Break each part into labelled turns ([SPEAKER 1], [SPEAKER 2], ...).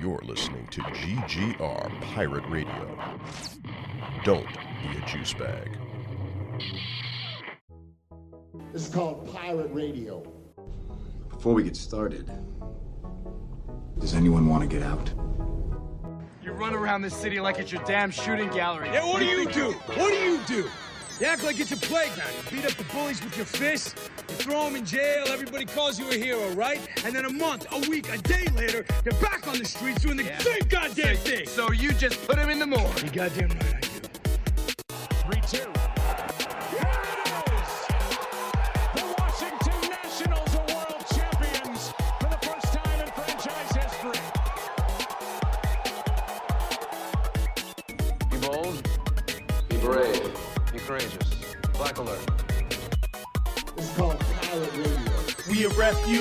[SPEAKER 1] You're listening to GGR Pirate Radio. Don't be a juice bag.
[SPEAKER 2] This is called Pirate Radio.
[SPEAKER 3] Before we get started, does anyone want to get out?
[SPEAKER 4] You run around this city like it's your damn shooting gallery.
[SPEAKER 5] Yeah, what do you do? What do you do? You act like it's a playground. You beat up the bullies with your fists. You throw them in jail. Everybody calls you a hero, right? And then a month, a week, a day later, you're back on the streets doing the
[SPEAKER 4] Yeah.
[SPEAKER 5] same goddamn thing.
[SPEAKER 4] So you just put them in the morgue.
[SPEAKER 5] You goddamn right I do.
[SPEAKER 6] 3 2.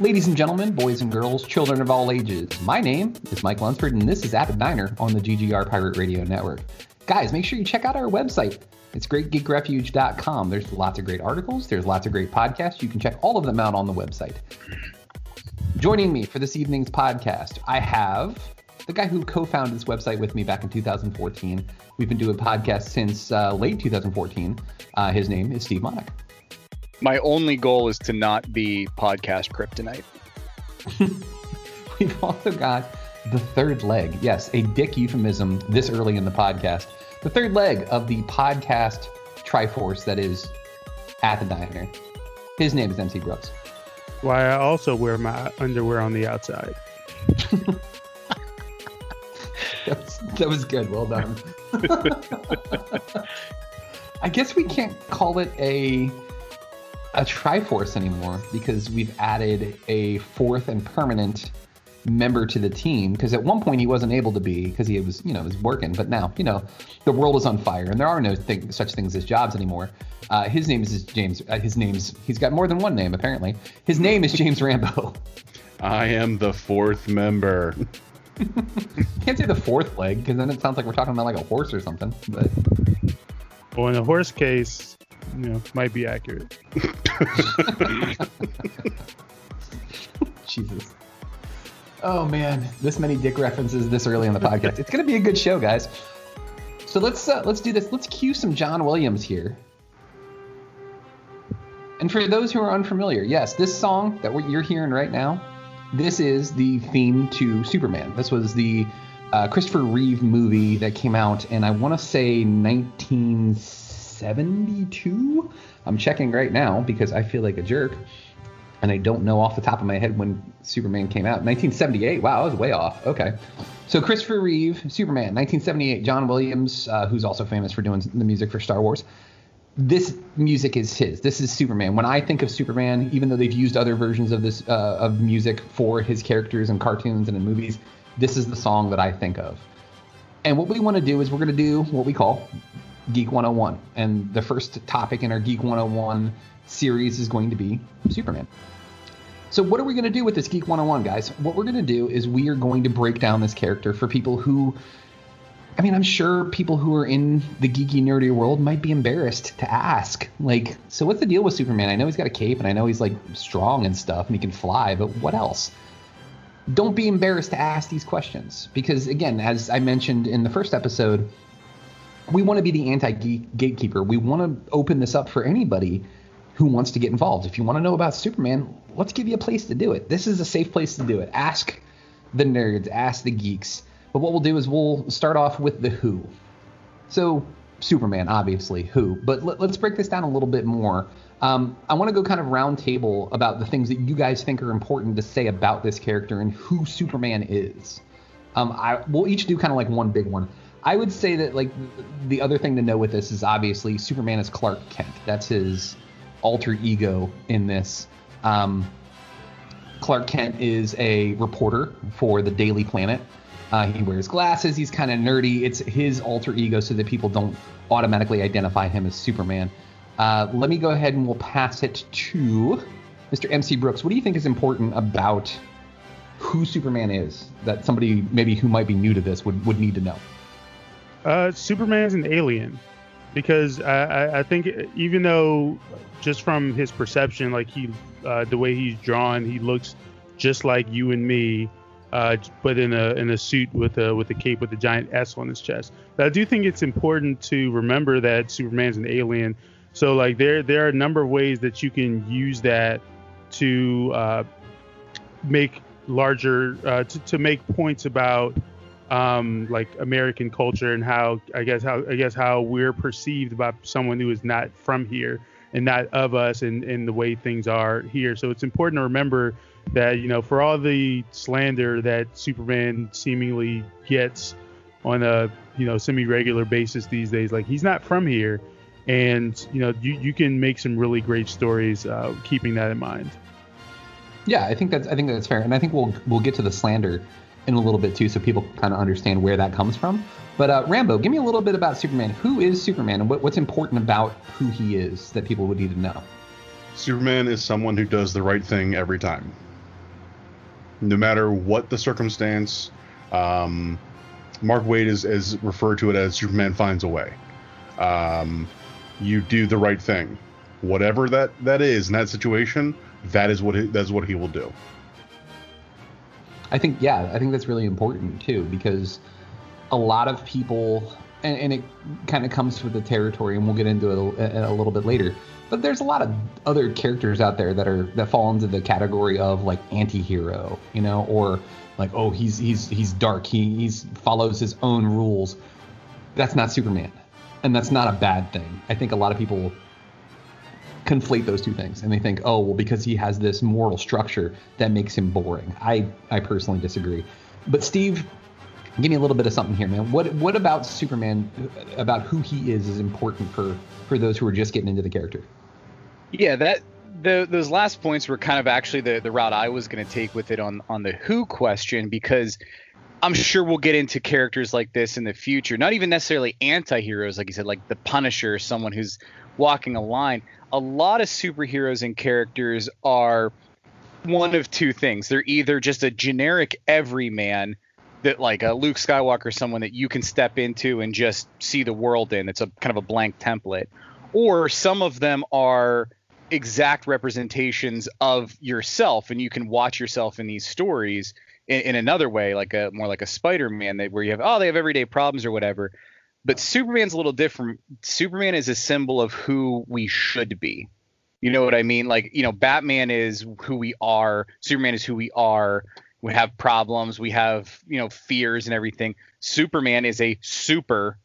[SPEAKER 7] Ladies and gentlemen, boys and girls, children of all ages, my name is Mike Lunsford, and this is At Diner on the GGR Pirate Radio Network. Guys, make sure you check out our website. It's greatgeekrefuge.com. There's lots of great articles, there's lots of great podcasts. You can check all of them out on the website. Joining me for this evening's podcast, I have the guy who co founded this website with me back in 2014. We've been doing podcasts since uh, late 2014. Uh, his name is Steve Monick.
[SPEAKER 8] My only goal is to not be podcast kryptonite.
[SPEAKER 7] We've also got the third leg. Yes, a dick euphemism this early in the podcast. The third leg of the podcast Triforce that is at the diner. His name is MC Brooks.
[SPEAKER 9] Why I also wear my underwear on the outside.
[SPEAKER 7] That was, that was good. Well done. I guess we can't call it a a Triforce anymore because we've added a fourth and permanent member to the team. Because at one point he wasn't able to be because he was, you know, was working. But now, you know, the world is on fire and there are no thing, such things as jobs anymore. Uh, his name is James. Uh, his name's he's got more than one name apparently. His name is James Rambo.
[SPEAKER 10] I am the fourth member.
[SPEAKER 7] Can't say the fourth leg because then it sounds like we're talking about like a horse or something. But
[SPEAKER 9] Well, in a horse case, you know, might be accurate.
[SPEAKER 7] Jesus. Oh man, this many dick references this early in the podcast. It's gonna be a good show, guys. So let's uh, let's do this. Let's cue some John Williams here. And for those who are unfamiliar, yes, this song that you're hearing right now, this is the theme to Superman. This was the uh, Christopher Reeve movie that came out, and I want to say 1972. I'm checking right now because I feel like a jerk and I don't know off the top of my head when Superman came out. 1978. Wow, I was way off. Okay. So Christopher Reeve, Superman, 1978. John Williams, uh, who's also famous for doing the music for Star Wars. This music is his. This is Superman. When I think of Superman, even though they've used other versions of this uh, of music for his characters in cartoons and in movies, this is the song that I think of. And what we want to do is we're going to do what we call Geek 101. And the first topic in our Geek 101 series is going to be Superman. So, what are we going to do with this Geek 101, guys? What we're going to do is we are going to break down this character for people who, I mean, I'm sure people who are in the geeky, nerdy world might be embarrassed to ask. Like, so what's the deal with Superman? I know he's got a cape and I know he's like strong and stuff and he can fly, but what else? Don't be embarrassed to ask these questions because, again, as I mentioned in the first episode, we want to be the anti gatekeeper. We want to open this up for anybody who wants to get involved. If you want to know about Superman, let's give you a place to do it. This is a safe place to do it. Ask the nerds, ask the geeks. But what we'll do is we'll start off with the who. So, Superman, obviously, who. But let, us break this down a little bit more. Um, I want to go kind of roundtable about the things that you guys think are important to say about this character and who Superman is. Um, I we'll each do kind of like one big one. I would say that like the other thing to know with this is obviously Superman is Clark Kent. That's his alter ego in this. Um, Clark Kent is a reporter for the Daily Planet. Uh, he wears glasses. He's kind of nerdy. It's his alter ego, so that people don't automatically identify him as Superman. Uh, let me go ahead and we'll pass it to Mr. MC Brooks. What do you think is important about who Superman is that somebody maybe who might be new to this would, would need to know?
[SPEAKER 9] Uh, Superman's an alien because I, I, think even though just from his perception, like he, uh, the way he's drawn, he looks just like you and me, uh, but in a in a suit with a with a cape with a giant S on his chest. But I do think it's important to remember that Superman's an alien. So like there there are a number of ways that you can use that to uh, make larger uh, to, to make points about um, like American culture and how I guess how I guess how we're perceived by someone who is not from here and not of us and, and the way things are here. So it's important to remember that you know for all the slander that Superman seemingly gets on a you know semi-regular basis these days, like he's not from here, and you know you, you can make some really great stories uh, keeping that in mind.
[SPEAKER 7] Yeah, I think that's I think that's fair, and I think we'll we'll get to the slander in a little bit too, so people kind of understand where that comes from. But uh, Rambo, give me a little bit about Superman. Who is Superman, and what, what's important about who he is that people would need to know?
[SPEAKER 10] Superman is someone who does the right thing every time, no matter what the circumstance. Um, Mark Waid is, is referred to it as Superman finds a way. Um, you do the right thing, whatever that that is in that situation. That is what he, that's what he will do.
[SPEAKER 7] I think yeah, I think that's really important too because a lot of people and, and it kind of comes with the territory, and we'll get into it a, a, little bit later. But there's a lot of other characters out there that are that fall into the category of like anti-hero, you know, or like oh he's he's he's dark, he he's follows his own rules. That's not Superman, and that's not a bad thing. I think a lot of people conflate those two things and they think, oh, well, because he has this moral structure that makes him boring. I, I personally disagree. But Steve, give me a little bit of something here, man. What what about Superman, about who he is, is important for for those who are just getting into the character?
[SPEAKER 8] Yeah, that the, those last points were kind of actually the, the route I was going to take with it on on the who question because I'm sure we'll get into characters like this in the future. Not even necessarily anti-heroes, like you said, like the Punisher, someone who's walking a line a lot of superheroes and characters are one of two things. They're either just a generic everyman that like a Luke Skywalker, someone that you can step into and just see the world in. It's a kind of a blank template. Or some of them are exact representations of yourself, and you can watch yourself in these stories in, in another way, like a more like a Spider-Man, that where you have oh they have everyday problems or whatever. But Superman's a little different. Superman is a symbol of who we should be. You know what I mean? Like, you know, Batman is who we are, Superman is who we are. We have problems, we have, you know, fears and everything. Superman is a super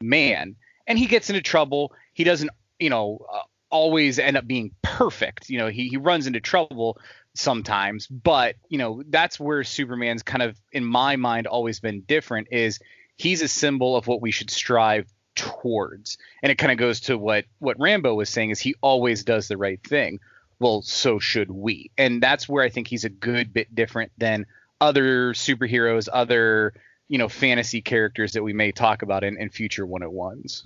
[SPEAKER 8] man and he gets into trouble. He doesn't, you know, uh, always end up being perfect. You know, he he runs into trouble sometimes, but, you know, that's where Superman's kind of in my mind always been different is he's a symbol of what we should strive towards. And it kind of goes to what what Rambo was saying is he always does the right thing. Well, so should we. And that's where I think he's a good bit different than other superheroes, other, you know, fantasy characters that we may talk about in, in future 101s.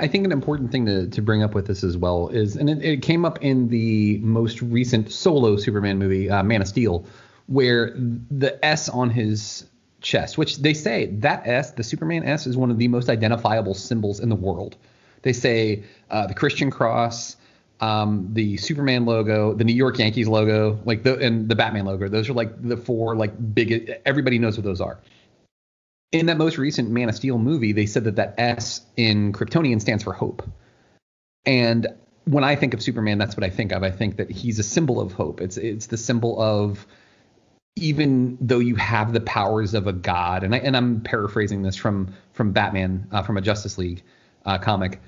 [SPEAKER 7] I think an important thing to, to bring up with this as well is, and it, it came up in the most recent solo Superman movie, uh, Man of Steel, where the S on his chest, which they say that S, the Superman S, is one of the most identifiable symbols in the world. They say uh, the Christian cross, um, the Superman logo, the New York Yankees logo, like the and the Batman logo. Those are like the four like big. Everybody knows what those are. In that most recent Man of Steel movie, they said that that S in Kryptonian stands for hope. And when I think of Superman, that's what I think of. I think that he's a symbol of hope. It's it's the symbol of even though you have the powers of a god, and I and I'm paraphrasing this from from Batman uh, from a Justice League uh, comic,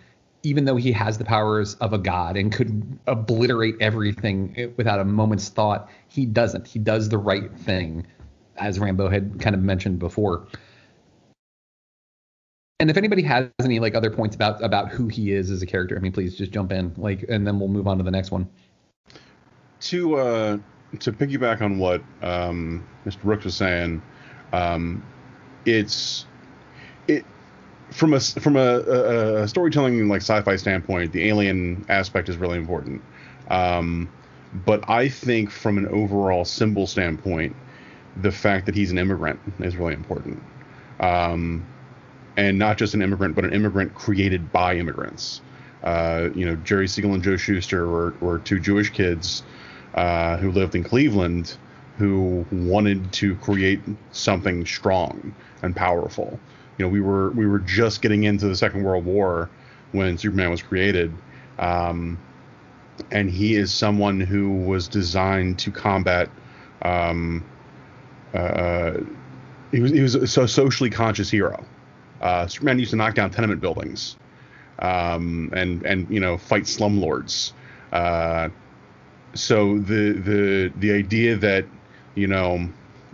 [SPEAKER 7] even though he has the powers of a god and could obliterate everything without a moment's thought, he doesn't. He does the right thing, as Rambo had kind of mentioned before. And if anybody has any like other points about about who he is as a character, I mean, please just jump in, like, and then we'll move on to the next one.
[SPEAKER 10] To uh to piggyback on what um, Mr. Brooks was saying, um, it's it from a from a, a, a, storytelling like sci-fi standpoint, the alien aspect is really important. Um, but I think from an overall symbol standpoint, the fact that he's an immigrant is really important. Um, and not just an immigrant, but an immigrant created by immigrants. Uh, you know, Jerry Siegel and Joe Shuster were, were two Jewish kids uh, who lived in Cleveland who wanted to create something strong and powerful. You know, we were we were just getting into the Second World War when Superman was created, um, and he is someone who was designed to combat. Um, uh, he was he was a socially conscious hero. Uh, Superman used to knock down tenement buildings, um, and and you know fight slumlords. Uh, so the the the idea that you know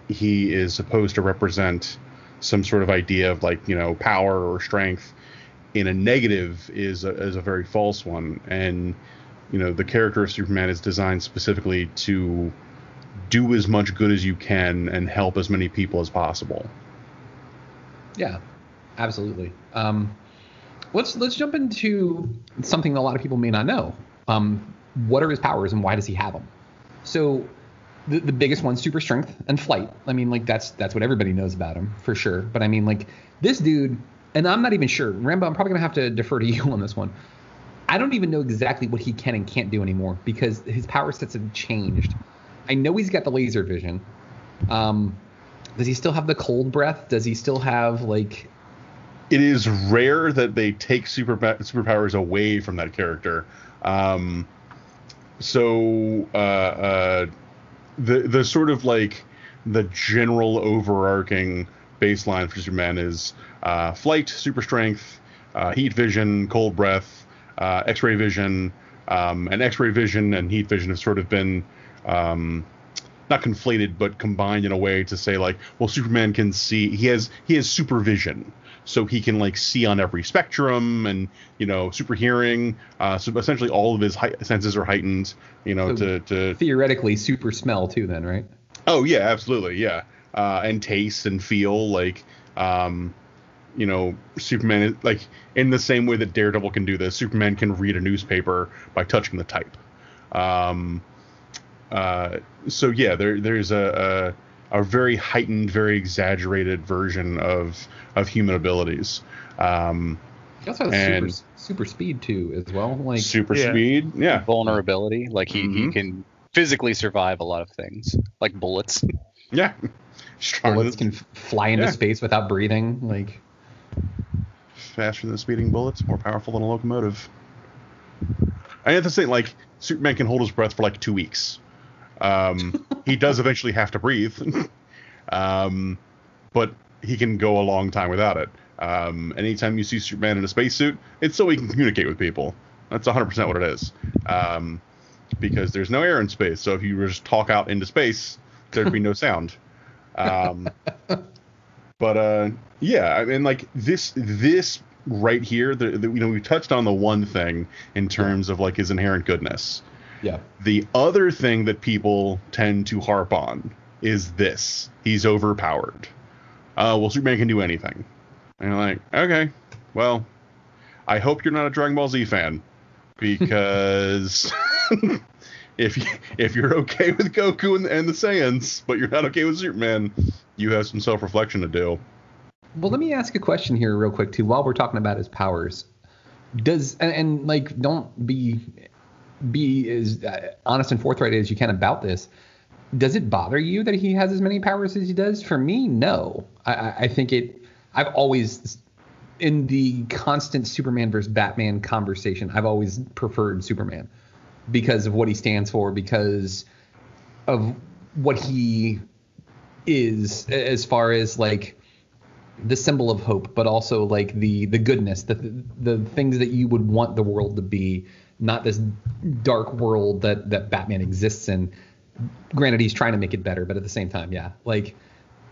[SPEAKER 10] he is supposed to represent some sort of idea of like you know power or strength in a negative is a, is a very false one. And you know the character of superman is designed specifically to do as much good as you can and help as many people as possible.
[SPEAKER 7] Yeah absolutely. Um, let's let's jump into something a lot of people may not know. Um, what are his powers and why does he have them so the, the biggest one, super strength and flight. I mean, like that's that's what everybody knows about him for sure. But I mean, like this dude, and I'm not even sure. Rambo, I'm probably gonna have to defer to you on this one. I don't even know exactly what he can and can't do anymore because his power sets have changed. I know he's got the laser vision. Um, does he still have the cold breath? Does he still have like?
[SPEAKER 10] It is rare that they take super superpowers away from that character. Um, so uh, uh, the the sort of like the general overarching baseline for Superman is uh, flight, super strength, uh, heat vision, cold breath, uh, X-ray vision, um, and X-ray vision and heat vision have sort of been um, not conflated but combined in a way to say like, well, Superman can see he has he has supervision, so he can like see on every spectrum and you know super hearing uh, so essentially all of his hi- senses are heightened you know so to, to
[SPEAKER 7] theoretically super smell too then right?
[SPEAKER 10] Oh yeah absolutely yeah. Uh, and taste and feel like um, you know superman like in the same way that daredevil can do this superman can read a newspaper by touching the type. Um, uh, so yeah there there's a, a a very heightened, very exaggerated version of of human abilities. Um,
[SPEAKER 7] he also has and super, super speed too, as well. Like
[SPEAKER 10] super yeah. speed, yeah.
[SPEAKER 8] Vulnerability, like he, mm-hmm. he can physically survive a lot of things, like bullets.
[SPEAKER 10] Yeah,
[SPEAKER 7] bullets can fly into yeah. space without breathing, like
[SPEAKER 10] faster than speeding bullets, more powerful than a locomotive. I have to say, like Superman can hold his breath for like two weeks. Um, he does eventually have to breathe, um, but he can go a long time without it. Um, anytime you see Superman in a spacesuit, it's so he can communicate with people. That's 100% what it is. Um, because there's no air in space. So if you were just talk out into space, there'd be no sound. Um, but uh, yeah, I mean, like this, this right here, the, the, you know, we touched on the one thing in terms of like his inherent goodness.
[SPEAKER 7] Yeah.
[SPEAKER 10] The other thing that people tend to harp on is this: he's overpowered. Uh, well, Superman can do anything. And you're like, okay, well, I hope you're not a Dragon Ball Z fan, because if you, if you're okay with Goku and, and the Saiyans, but you're not okay with Superman, you have some self-reflection to do.
[SPEAKER 7] Well, let me ask a question here, real quick, too. While we're talking about his powers, does and, and like, don't be be as uh, honest and forthright as you can about this. Does it bother you that he has as many powers as he does? For me, no. I, I think it. I've always, in the constant Superman versus Batman conversation, I've always preferred Superman because of what he stands for, because of what he is as far as like the symbol of hope, but also like the the goodness, the the things that you would want the world to be not this dark world that that Batman exists in. Granted, he's trying to make it better, but at the same time, yeah, like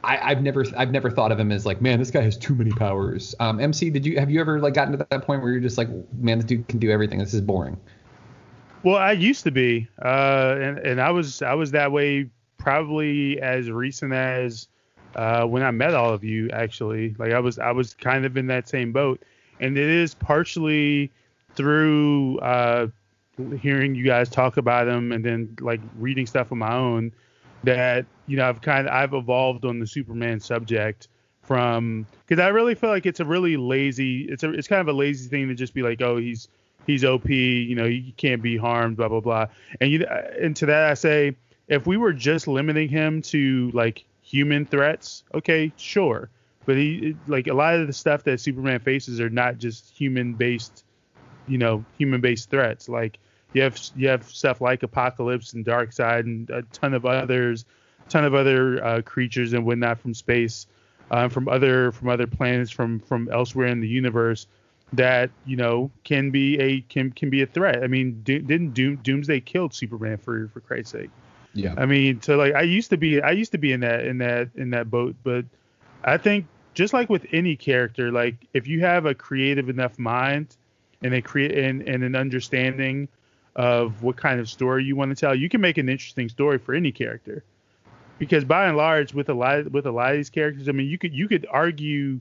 [SPEAKER 7] I, have never I've never thought of him as like, man, this guy has too many powers. Um, MC, did you have you ever like gotten to that point where you're just like, man, this dude can do everything. This is boring.
[SPEAKER 9] Well, I used to be, uh, and and I was I was that way probably as recent as uh, when I met all of you. Actually, like I was I was kind of in that same boat, and it is partially through uh, hearing you guys talk about them and then like reading stuff on my own that you know I've kind of I've evolved on the Superman subject from because I really feel like it's a really lazy it's a it's kind of a lazy thing to just be like oh he's he's OP you know he can't be harmed blah blah blah. And you and to that I say if we were just limiting him to like human threats okay sure. But he like a lot of the stuff that Superman faces are not just human based you know human based threats like you have you have stuff like Apokolips and Darkseid and a ton of others, ton of other uh, creatures and whatnot from space, uh, from other from other planets from from elsewhere in the universe that you know can be a can can be a threat. I mean, do, didn't Doom, Doomsday killed Superman for for Christ's sake?
[SPEAKER 7] Yeah.
[SPEAKER 9] I mean, so like I used to be I used to be in that in that in that boat, but I think just like with any character, like if you have a creative enough mind and a create and, and an understanding of what kind of story you want to tell, you can make an interesting story for any character. Because by and large, with a lot with a lot of these characters, I mean, you could you could argue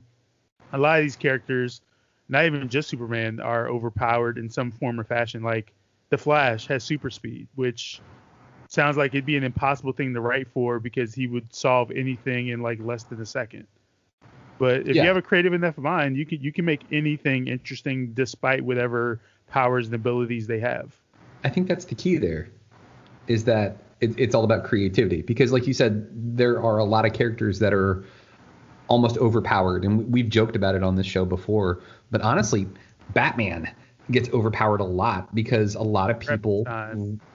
[SPEAKER 9] a lot of these characters, not even just Superman, are overpowered in some form or fashion. Like the Flash has super speed, which sounds like it'd be an impossible thing to write for because he would solve anything in like less than a second. But if
[SPEAKER 7] Yeah.
[SPEAKER 9] you have a creative enough mind, you can you can make anything interesting despite whatever powers and abilities they have.
[SPEAKER 7] I think that's the key there, is that it, it's all about creativity. Because, like you said, there are a lot of characters that are almost overpowered, and we've joked about it on this show before. But honestly, Batman gets overpowered a lot because a lot of people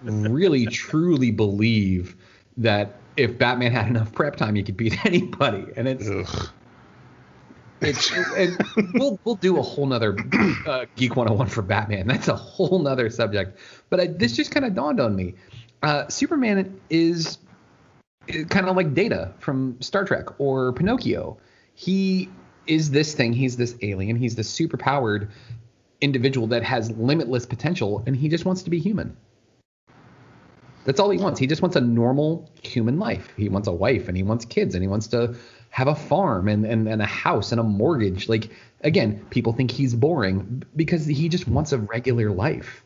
[SPEAKER 7] really truly believe that if Batman had enough prep time, he could beat anybody, and it's. It's, and we'll we'll do a whole nother uh, geek 101 for Batman. That's a whole nother subject. But I, this just kind of dawned on me. Uh, Superman is kind of like Data from Star Trek or Pinocchio. He is this thing. He's this alien. He's this superpowered individual that has limitless potential, and he just wants to be human. That's all he wants. He just wants a normal human life. He wants a wife and he wants kids and he wants to have a farm and, and, and a house and a mortgage. Like, again, people think he's boring because he just wants a regular life.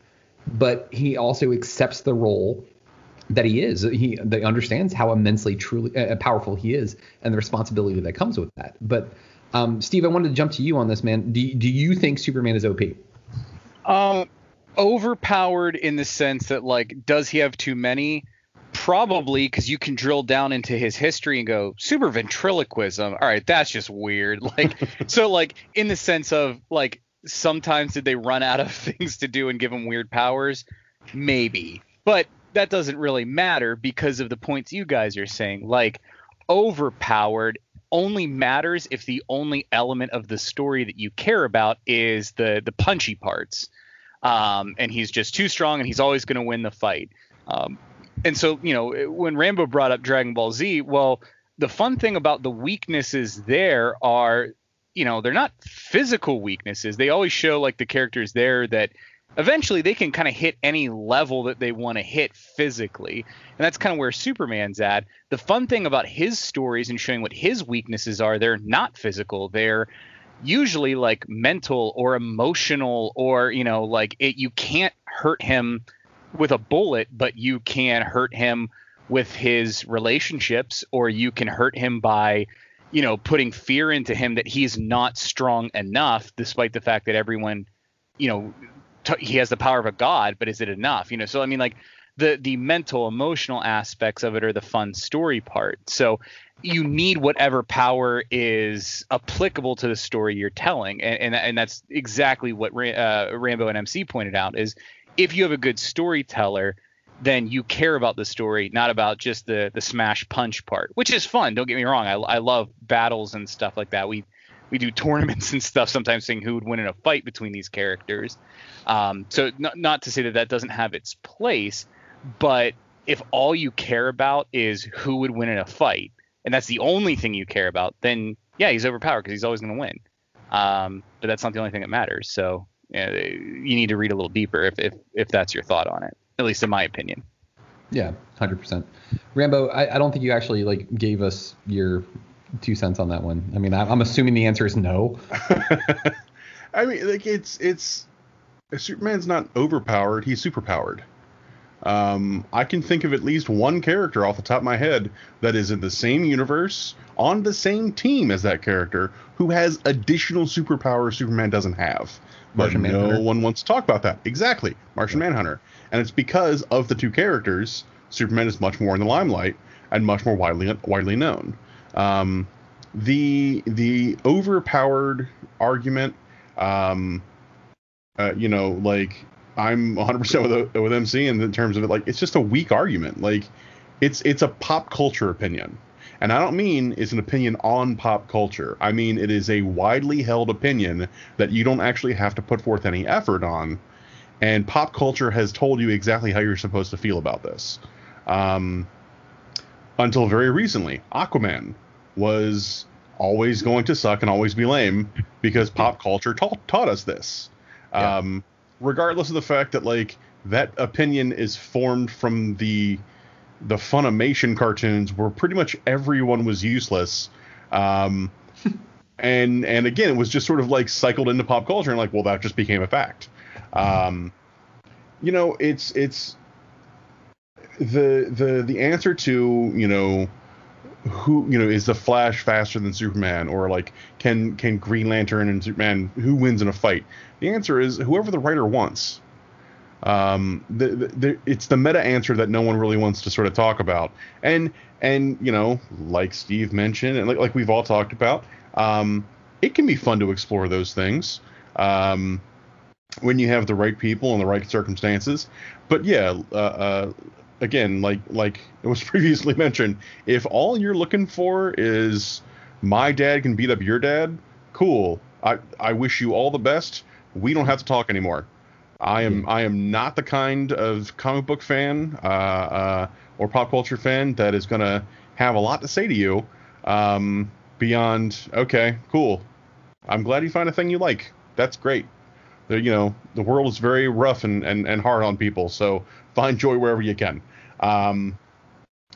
[SPEAKER 7] But he also accepts the role that he is. He, he understands how immensely truly uh, powerful he is and the responsibility that comes with that. But um, Steve, I wanted to jump to you on this, man. Do, do you think Superman is OP?
[SPEAKER 8] Um, overpowered in the sense that like, does he have too many? Probably because you can drill down into his history and go super ventriloquism. All right, that's just weird. Like, so like in the sense of like sometimes did they run out of things to do and give him weird powers? Maybe, but that doesn't really matter because of the points you guys are saying. Like, overpowered only matters if the only element of the story that you care about is the the punchy parts. Um, and he's just too strong and he's always going to win the fight. Um, and so, you know, when Rambo brought up Dragon Ball Z, well, the fun thing about the weaknesses there are, you know, they're not physical weaknesses. They always show like the characters there that eventually they can kind of hit any level that they want to hit physically. And that's kind of where Superman's at. The fun thing about his stories and showing what his weaknesses are, they're not physical. They're usually like mental or emotional or, you know, like it you can't hurt him with a bullet, but you can hurt him with his relationships or you can hurt him by you know putting fear into him that he's not strong enough despite the fact that everyone you know t- he has the power of a god but is it enough? You know so i mean like the the mental emotional aspects of it are the fun story part. So you need whatever power is applicable to the story you're telling and and, and that's exactly what uh, rambo and mc pointed out is if you have a good storyteller then you care about the story, not about just the the smash punch part, which is fun. Don't get me wrong. I, I love battles and stuff like that. We we do tournaments and stuff sometimes, seeing who would win in a fight between these characters. Um, so not not to say that that doesn't have its place, but if all you care about is who would win in a fight, and that's the only thing you care about, then yeah, he's overpowered because he's always going to win. Um, but that's not the only thing that matters. So yeah, you need to read a little deeper if if if that's your thought on it. at least in my opinion.
[SPEAKER 7] Yeah, hundred percent. Rambo, I, I don't think you actually like gave us your two cents on that one. I mean, I, I'm assuming the answer is no.
[SPEAKER 10] I mean, like it's it's Superman's not overpowered; he's superpowered. Um, I can think of at least one character off the top of my head that is in the same universe, on the same team as that character, who has additional superpowers Superman doesn't have. But
[SPEAKER 7] Martian
[SPEAKER 10] no one wants to talk about that. Exactly, Martian Manhunter, and it's because of the two characters. Superman is much more in the limelight and much more widely widely known. Um, the the overpowered argument, um, uh, you know, like I'm 100% with with MC in terms of it. Like it's just a weak argument. Like it's it's a pop culture opinion, and I don't mean it's an opinion on pop culture. I mean it is a widely held opinion that you don't actually have to put forth any effort on, and pop culture has told you exactly how you're supposed to feel about this. Um, until very recently, Aquaman was always going to suck and always be lame because pop culture taught taught us this. Um, regardless of the fact that like that opinion is formed from the the Filmation cartoons where pretty much everyone was useless. Um, and and again, it was just sort of like cycled into pop culture and like, well, that just became a fact. Um, you know, it's it's the the the answer to you know who you know is the Flash faster than Superman or like can can Green Lantern and Superman who wins in a fight? The answer is whoever the writer wants. Um, the, the, it's the meta answer that no one really wants to sort of talk about, and and you know like Steve mentioned and like like we've all talked about, um, it can be fun to explore those things. Um, when you have the right people and the right circumstances. But yeah, uh, uh, again, like like it was previously mentioned, if all you're looking for is my dad can beat up your dad, cool. I I wish you all the best. We don't have to talk anymore. I am I am not the kind of comic book fan uh, uh, or pop culture fan that is gonna have a lot to say to you um, beyond okay, cool. I'm glad you find a thing you like. That's great. The, you know the world is very rough and, and, and hard on people, so find joy wherever you can. Um,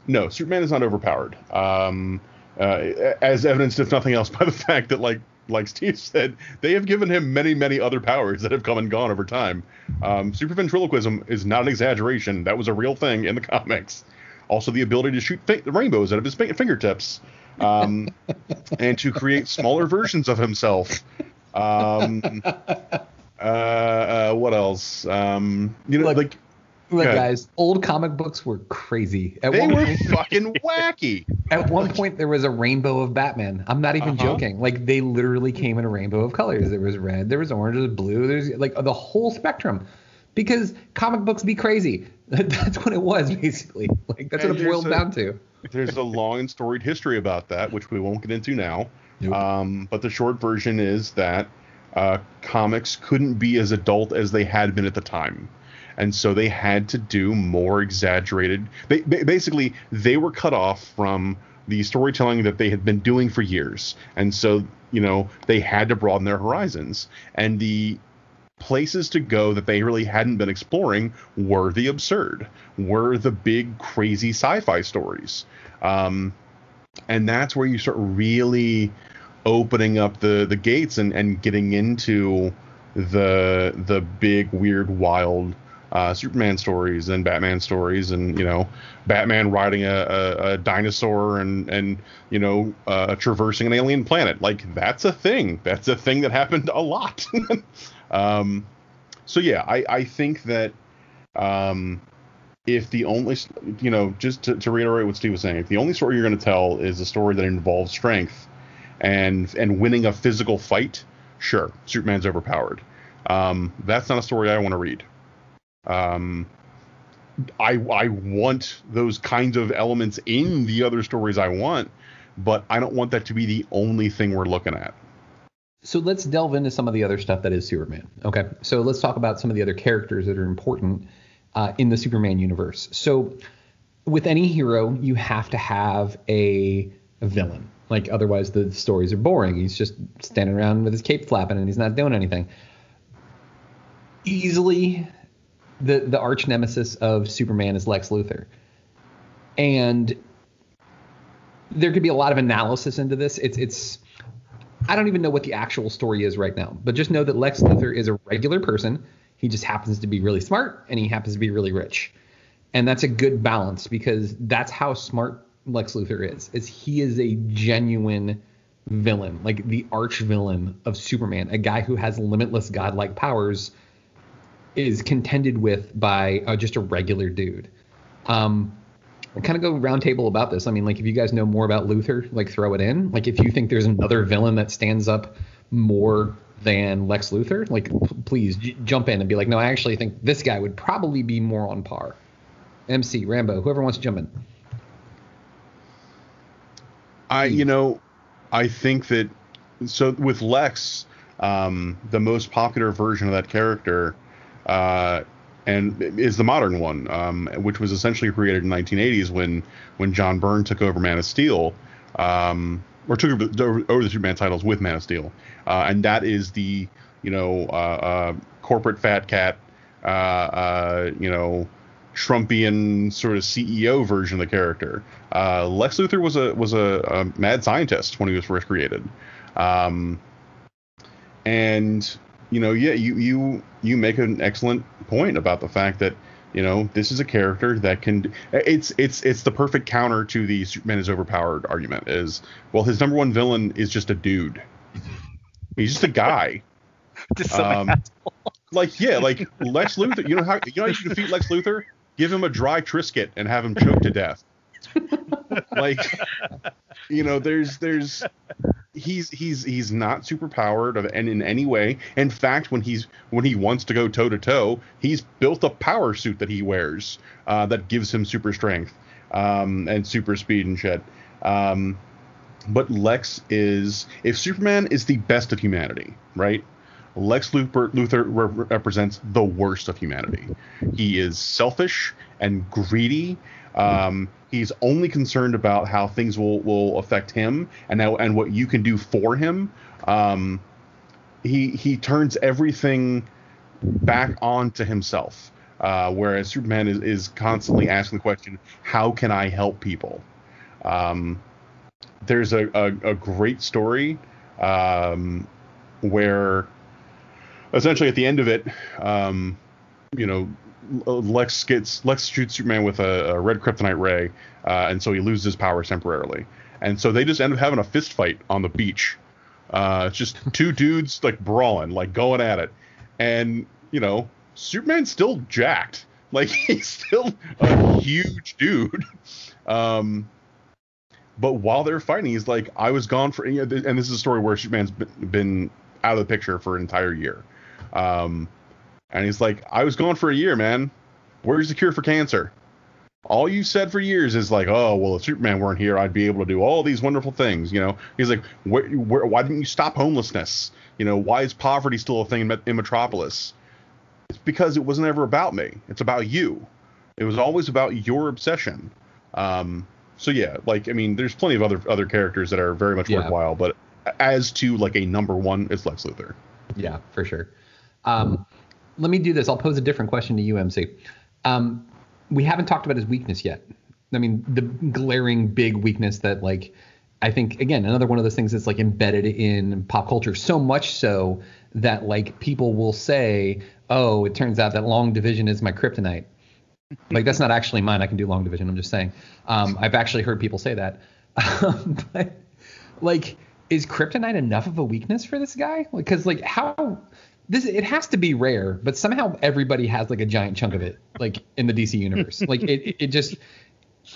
[SPEAKER 10] no, Superman is not overpowered, um, uh, as evidenced, if nothing else, by the fact that like like Steve said, they have given him many many other powers that have come and gone over time. Um, super ventriloquism is not an exaggeration; that was a real thing in the comics. Also, the ability to shoot fi- rainbows out of his fingertips, um, and to create smaller versions of himself. Um, uh, uh, what else? Um, you know,
[SPEAKER 7] Look,
[SPEAKER 10] like
[SPEAKER 7] Look,
[SPEAKER 10] Good.
[SPEAKER 7] guys, old comic books were crazy. At
[SPEAKER 10] they
[SPEAKER 7] one
[SPEAKER 10] were
[SPEAKER 7] point,
[SPEAKER 10] fucking wacky.
[SPEAKER 7] at one point, there was a rainbow of Batman. I'm not even
[SPEAKER 10] Uh-huh.
[SPEAKER 7] joking. Like they literally came in a rainbow of colors. There was red, there was orange, there was blue. There's like the whole spectrum. Because comic books be crazy. That's what it was basically. Like that's
[SPEAKER 10] And
[SPEAKER 7] what it boiled
[SPEAKER 10] a-
[SPEAKER 7] down to.
[SPEAKER 10] There's a long and storied history about that, which we won't get into now.
[SPEAKER 7] Nope.
[SPEAKER 10] Um, but the short version is that uh, comics couldn't be as adult as they had been at the time. And so they had to do more exaggerated. They, ba- basically, they were cut off from the storytelling that they had been doing for years. And so, you know, they had to broaden their horizons. And the places to go that they really hadn't been exploring were the absurd, were the big crazy sci-fi stories, um, and that's where you start really opening up the the gates and and getting into the the big weird wild uh, Superman stories and Batman stories, and you know, Batman riding a, a, a dinosaur and and you know, uh, traversing an alien planet. Like that's a thing. That's a thing that happened a lot. um, so yeah, I I think that um, if the only you know just to, to reiterate what Steve was saying, if the only story you're going to tell is a story that involves strength and and winning a physical fight, sure, Superman's overpowered. Um, that's not a story I want to read. Um, I I want those kinds of elements in the other stories I want, but I don't want that to be the only thing we're looking at.
[SPEAKER 7] So let's delve into some of the other stuff that is Superman. Okay, so let's talk about some of the other characters that are important uh, in the Superman universe. So with any hero, you have to have a, a villain. Like otherwise, the stories are boring. He's just standing around with his cape flapping and he's not doing anything. Easily, the the arch nemesis of Superman is Lex Luthor, and there could be a lot of analysis into this. It's it's I don't even know what the actual story is right now, but just know that Lex Luthor is a regular person. He just happens to be really smart and he happens to be really rich. And that's a good balance because that's how smart Lex Luthor is. Is he is a genuine villain, like the arch villain of Superman, a guy who has limitless godlike powers is contended with by uh, just a regular dude. Um, kind of go roundtable about this. I mean, like if you guys know more about Luthor, like throw it in. Like if you think there's another villain that stands up more than Lex Luthor, like p- please j- jump in and be like, no, I actually think this guy would probably be more on par. MC Rambo, whoever wants to jump in.
[SPEAKER 10] I, you know, I think that so with Lex, um, the most popular version of that character, uh, and is the modern one, um, which was essentially created in 1980s when when John Byrne took over Man of Steel, um, or took over, over the Superman titles with Man of Steel, uh, and that is the you know uh, uh, corporate fat cat, uh, uh, you know. Trumpian sort of CEO version of the character. Lex Luthor was a was a, a, mad scientist when he was first created, um, and you know, yeah, you you you make an excellent point about the fact that you know this is a character that can. It's it's it's the perfect counter to the Superman is overpowered argument. Is well, his number one villain is just a dude. He's just a guy.
[SPEAKER 8] just some
[SPEAKER 10] um, like yeah, like Lex Luthor. You know how you know how you defeat Lex Luthor? Give him a dry Triscuit and have him choke to death. like you know, there's there's he's he's he's not super powered and in any way. In fact, when he's when he wants to go toe to toe, he's built a power suit that he wears uh, that gives him super strength um, and super speed and shit. Um, but Lex is if Superman is the best of humanity, right? Lex Luthor, Luthor re- represents the worst of humanity. He is selfish and greedy. Um, he's only concerned about how things will, will affect him and how, and what you can do for him. Um, he he turns everything back on to himself. Uh, whereas Superman is, is constantly asking the question, how can I help people? Um, there's a, a, a, great story um, where essentially at the end of it, um, you know, Lex gets Lex shoots Superman with a, a red kryptonite ray, uh, and so he loses his powers temporarily. And so they just end up having a fist fight on the beach. Uh, it's just two dudes like brawling, like going at it, and you know, Superman's still jacked. Like he's still a huge dude. Um, but while they're fighting, he's like, I was gone for, and this is a story where Superman's been out of the picture for an entire year. Um, and he's like, I was gone for a year, man. Where's the cure for cancer? All you said for years is like, oh, well, if Superman weren't here, I'd be able to do all these wonderful things. You know, he's like, where, where, why didn't you stop homelessness? You know, why is poverty still a thing in, in Metropolis? It's because it wasn't ever about me. It's about you. It was always about your obsession. Um, so yeah, like I mean, there's plenty of other other characters that are very much yeah. worthwhile, but as to like a number one, it's Lex Luthor.
[SPEAKER 7] Yeah, for sure. Um, let me do this. I'll pose a different question to you, MC. Um, we haven't talked about his weakness yet. I mean, the glaring big weakness that like I think again another one of those things that's like embedded in pop culture so much so that like people will say, "Oh, it turns out that long division is my kryptonite." like that's not actually mine. I can do long division. I'm just saying. Um, I've actually heard people say that. but like, is kryptonite enough of a weakness for this guy? Because like, how this it has to be rare, but somehow everybody has like a giant chunk of it, like in the DC universe. like it, it, just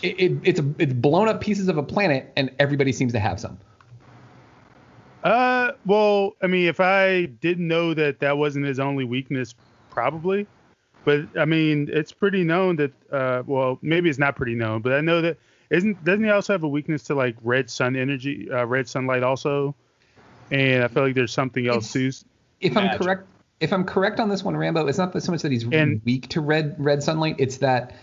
[SPEAKER 7] it, it, it's a, it's blown up pieces of a planet, and everybody seems to have some.
[SPEAKER 9] Uh, well, I mean, if I didn't know that that wasn't his only weakness, probably. But I mean, it's pretty known that. Uh, well, maybe it's not pretty known, but I know that isn't doesn't he also have a weakness to like red sun energy, uh, red sunlight also? And I feel like there's something else
[SPEAKER 7] it's,
[SPEAKER 9] too
[SPEAKER 7] if Magic. I'm correct, if I'm correct on this one, Rambo, it's not so much that he's and, weak to red red sunlight. It's that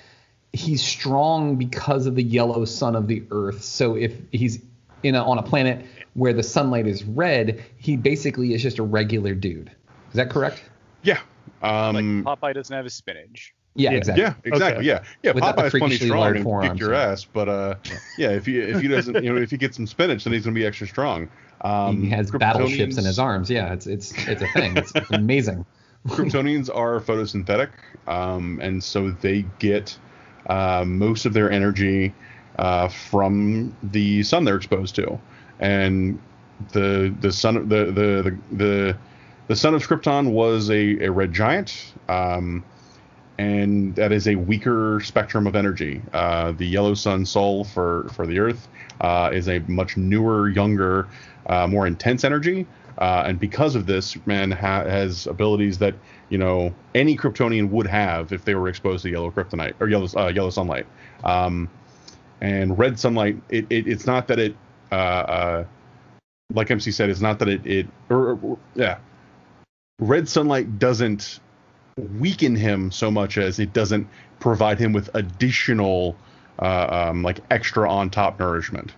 [SPEAKER 7] he's strong because of the yellow sun of the Earth. So if he's in a, on a planet where the sunlight is red, he basically is just a regular dude. Is that correct?
[SPEAKER 10] Yeah, Um,
[SPEAKER 8] like Popeye doesn't have his spinach.
[SPEAKER 7] Yeah, exactly.
[SPEAKER 10] Yeah, exactly. Yeah, yeah.
[SPEAKER 7] Without
[SPEAKER 10] Popeye's plenty strong
[SPEAKER 7] large
[SPEAKER 10] and kick your
[SPEAKER 7] yeah.
[SPEAKER 10] ass, but uh, yeah, if he if he doesn't, you know, if he gets some spinach, then he's gonna be extra strong. Um,
[SPEAKER 7] he has battleships in his arms. Yeah, it's it's it's a thing. It's, it's amazing.
[SPEAKER 10] Kryptonians are photosynthetic, um, and so they get uh, most of their energy uh, from the sun they're exposed to, and the the sun the the the the, the sun of Krypton was a, a red giant, um, and that is a weaker spectrum of energy. Uh, the yellow sun Sol for for the Earth uh, is a much newer, younger, uh, more intense energy. Uh, and because of this, Superman ha- has abilities that you know any Kryptonian would have if they were exposed to yellow kryptonite or yellow uh, yellow sunlight. Um, and red sunlight, it, it it's not that it, uh, uh, like MC said, it's not that it it or, or yeah, red sunlight doesn't weaken him so much as it doesn't provide him with additional uh, um, like extra on top nourishment.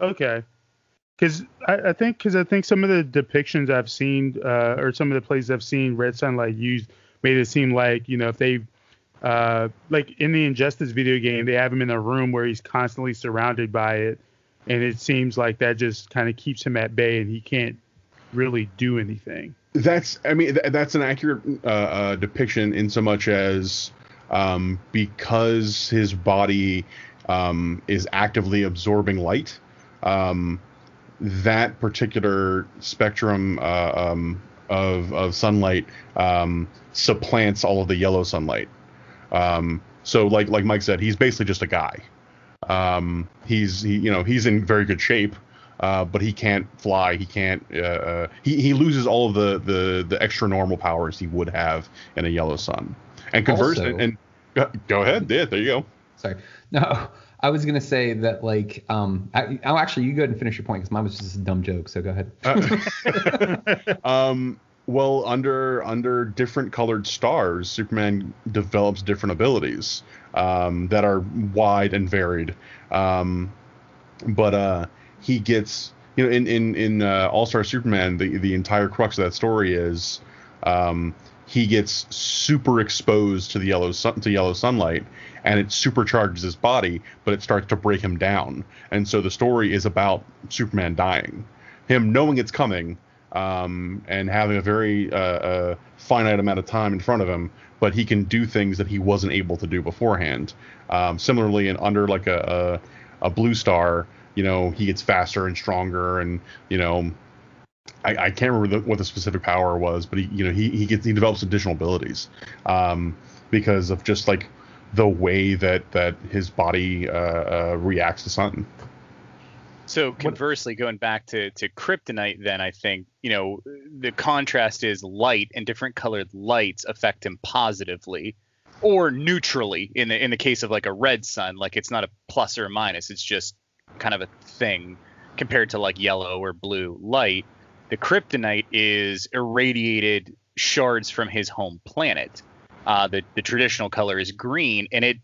[SPEAKER 9] Okay. Because I, I think because I think some of the depictions I've seen uh, or some of the plays I've seen red sunlight used made it seem like you know if they uh, like in the Injustice video game they have him in a room where he's constantly surrounded by it, and it seems like that just kind of keeps him at bay and he can't really do anything.
[SPEAKER 10] That's I mean th- that's an accurate uh, uh, depiction in so much as um, because his body um, is actively absorbing light. Um, that particular spectrum uh, um, of of sunlight um, supplants all of the yellow sunlight. Um, so like like Mike said, he's basically just a guy. Um, he's he, you know he's in very good shape, uh, but he can't fly. He can't. Uh, uh, he he loses all of the the the extra normal powers he would have in a yellow sun. And converse
[SPEAKER 7] Also-
[SPEAKER 10] and, and go- go ahead. Yeah, there you go.
[SPEAKER 7] Sorry. No, I was gonna say that like um. I, oh, actually, you go ahead and finish your point because mine was just a dumb joke. So go ahead.
[SPEAKER 10] um, well, under under different colored stars, Superman develops different abilities um, that are wide and varied. Um, but uh, he gets, you know, in in in uh, All Star Superman, the the entire crux of that story is um, he gets super exposed to the yellow sun to yellow sunlight, and it supercharges his body, but it starts to break him down. And so the story is about Superman dying, him knowing it's coming, um, and having a very uh, uh, finite amount of time in front of him, but he can do things that he wasn't able to do beforehand. Um, similarly, in under like a, a a blue star, you know, he gets faster and stronger, and you know, I, I can't remember the, what the specific power was, but he, you know, he he gets he develops additional abilities um, because of just like the way that that his body uh, uh, reacts to sun.
[SPEAKER 8] So conversely, going back to to kryptonite, then I think you know the contrast is light and different colored lights affect him positively or neutrally. In the in the case of like a red sun, like it's not a plus or a minus; it's just kind of a thing compared to like yellow or blue light. The kryptonite is irradiated shards from his home planet. Uh, the the traditional color is green, and it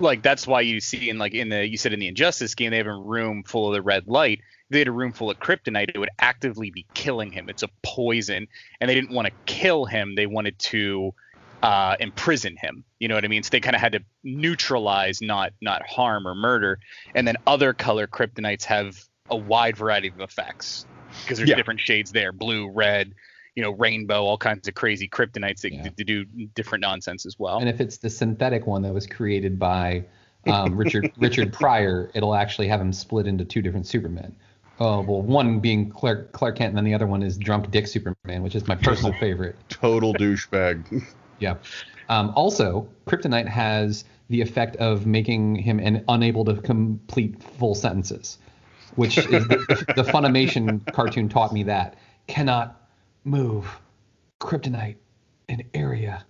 [SPEAKER 8] like that's why you see in like in the you said in the injustice game they have a room full of the red light if they had a room full of kryptonite it would actively be killing him it's a poison and they didn't want to kill him they wanted to uh, imprison him you know what i mean so they kind of had to neutralize not not harm or murder and then other color kryptonites have a wide variety of effects because there's
[SPEAKER 10] Yeah.
[SPEAKER 8] different shades there blue red you know rainbow all kinds of crazy kryptonites that, that do different nonsense as well
[SPEAKER 7] And if it's the synthetic one that was created by um, Richard Richard Pryor, it'll actually have him split into two different Supermen. Oh well, one being Clark Clark Kent, and then the other one is Drunk Dick Superman, which is my personal favorite.
[SPEAKER 10] Total douchebag.
[SPEAKER 7] Yeah. Um, also, Kryptonite has the effect of making him an, unable to complete full sentences, which is the, the Filmation cartoon taught me that cannot move Kryptonite an area.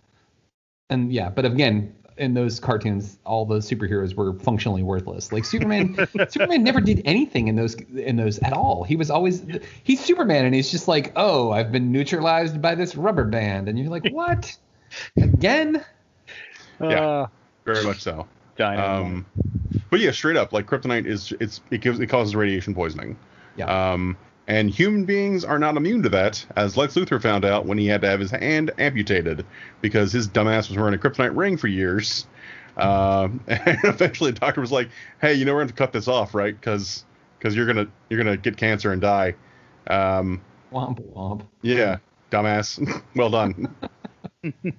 [SPEAKER 7] And yeah, but again, in those cartoons, all the superheroes were functionally worthless. Like Superman, Superman never did anything in those in those at all. He was always he's Superman, and he's just like, oh, I've been neutralized by this rubber band, and you're like, what? Again?
[SPEAKER 10] Yeah, very much so. Um, but yeah, straight up, like kryptonite is it's it gives it causes radiation poisoning.
[SPEAKER 7] Yeah.
[SPEAKER 10] Um, And human beings are not immune to that, as Lex Luthor found out when he had to have his hand amputated because his dumbass was wearing a kryptonite ring for years. Uh, and eventually, the doctor was like, "Hey, you know we're going to cut this off, right? Because because you're gonna you're gonna get cancer and die." Um,
[SPEAKER 7] Womp womp.
[SPEAKER 10] yeah, dumbass. well done.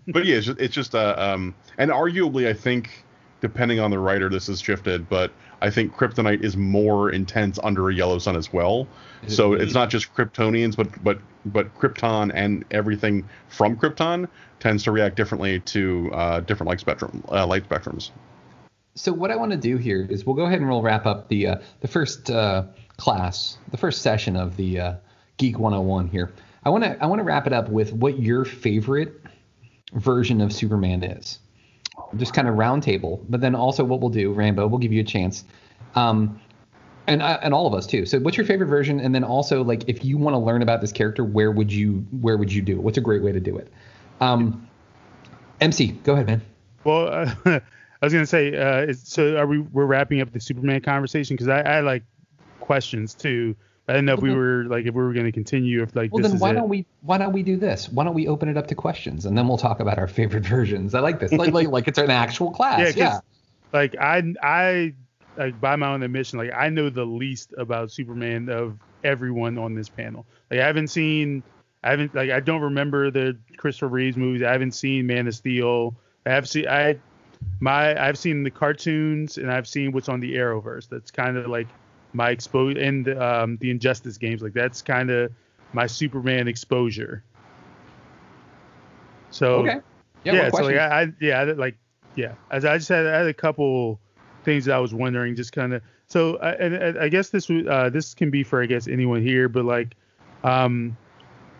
[SPEAKER 10] but yeah, it's just, it's just uh, um, and arguably, I think depending on the writer, this has shifted, but I think Kryptonite is more intense under a yellow sun as well. So it's not just Kryptonians, but but but Krypton and everything from Krypton tends to react differently to uh, different light spectrum uh, light spectrums.
[SPEAKER 7] So what I want to do here is we'll go ahead and we'll wrap up the uh, the first uh, class, the first session of the uh, Geek 101 here. I want to I want to wrap it up with what your favorite version of Superman is. Just kind of roundtable. but then also what we'll do, Rambo, we'll give you a chance. Um, and uh, and all of us too. So what's your favorite version? And then also like if you want to learn about this character, where would you where would you do it? What's a great way to do it? Um, MC, go ahead, man.
[SPEAKER 9] Well, uh, I was gonna say, uh, so are we? We're wrapping up the Superman conversation because I, I like questions too. I didn't know if we were like if we were gonna continue if like
[SPEAKER 7] Well, then why
[SPEAKER 9] it.
[SPEAKER 7] don't we why don't we do this? Why don't we open it up to questions and then we'll talk about our favorite versions? I like this. Like like like it's an actual class.
[SPEAKER 9] Yeah,
[SPEAKER 7] Yeah.
[SPEAKER 9] like I I like by my own admission, like I know the least about Superman of everyone on this panel. Like I haven't seen, I haven't like I don't remember the Christopher Reeves movies. I haven't seen Man of Steel. I have seen I my I've seen the cartoons and I've seen what's on the Arrowverse. That's kind of like my exposure and um, the Injustice games. Like that's kind of my Superman exposure. So
[SPEAKER 7] Okay. Yeah,
[SPEAKER 9] yeah, so like? I, I yeah, I, like yeah, as I just had I had a couple things that I was wondering, just kind of. So I, and, and I guess this uh, this can be for I guess anyone here, but like, um,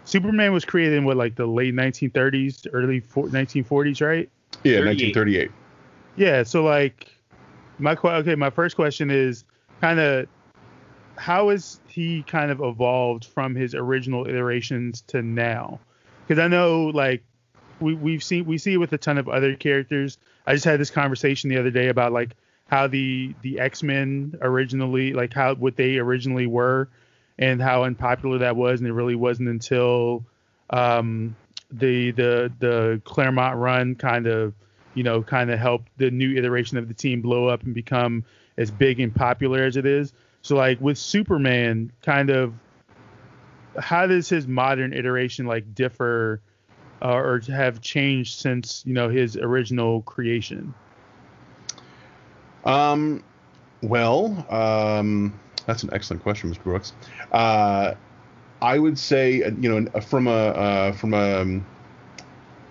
[SPEAKER 9] Superman was created in what like the late 1930s, early four, 1940s, right?
[SPEAKER 10] Yeah, 1938.
[SPEAKER 9] Yeah, so like my okay, my first question is kind of how has he kind of evolved from his original iterations to now? Because I know like we we've seen we see it with a ton of other characters. I just had this conversation the other day about like how the the X-Men originally like how what they originally were and how unpopular that was and it really wasn't until um the the the Claremont run kind of you know kind of helped the new iteration of the team blow up and become as big and popular as it is. So like with Superman, kind of how does his modern iteration like differ uh, or have changed since you know his original creation?
[SPEAKER 10] Um, well, um, that's an excellent question, Mr. Brooks. Uh, I would say, uh, you know, from a uh, from a um,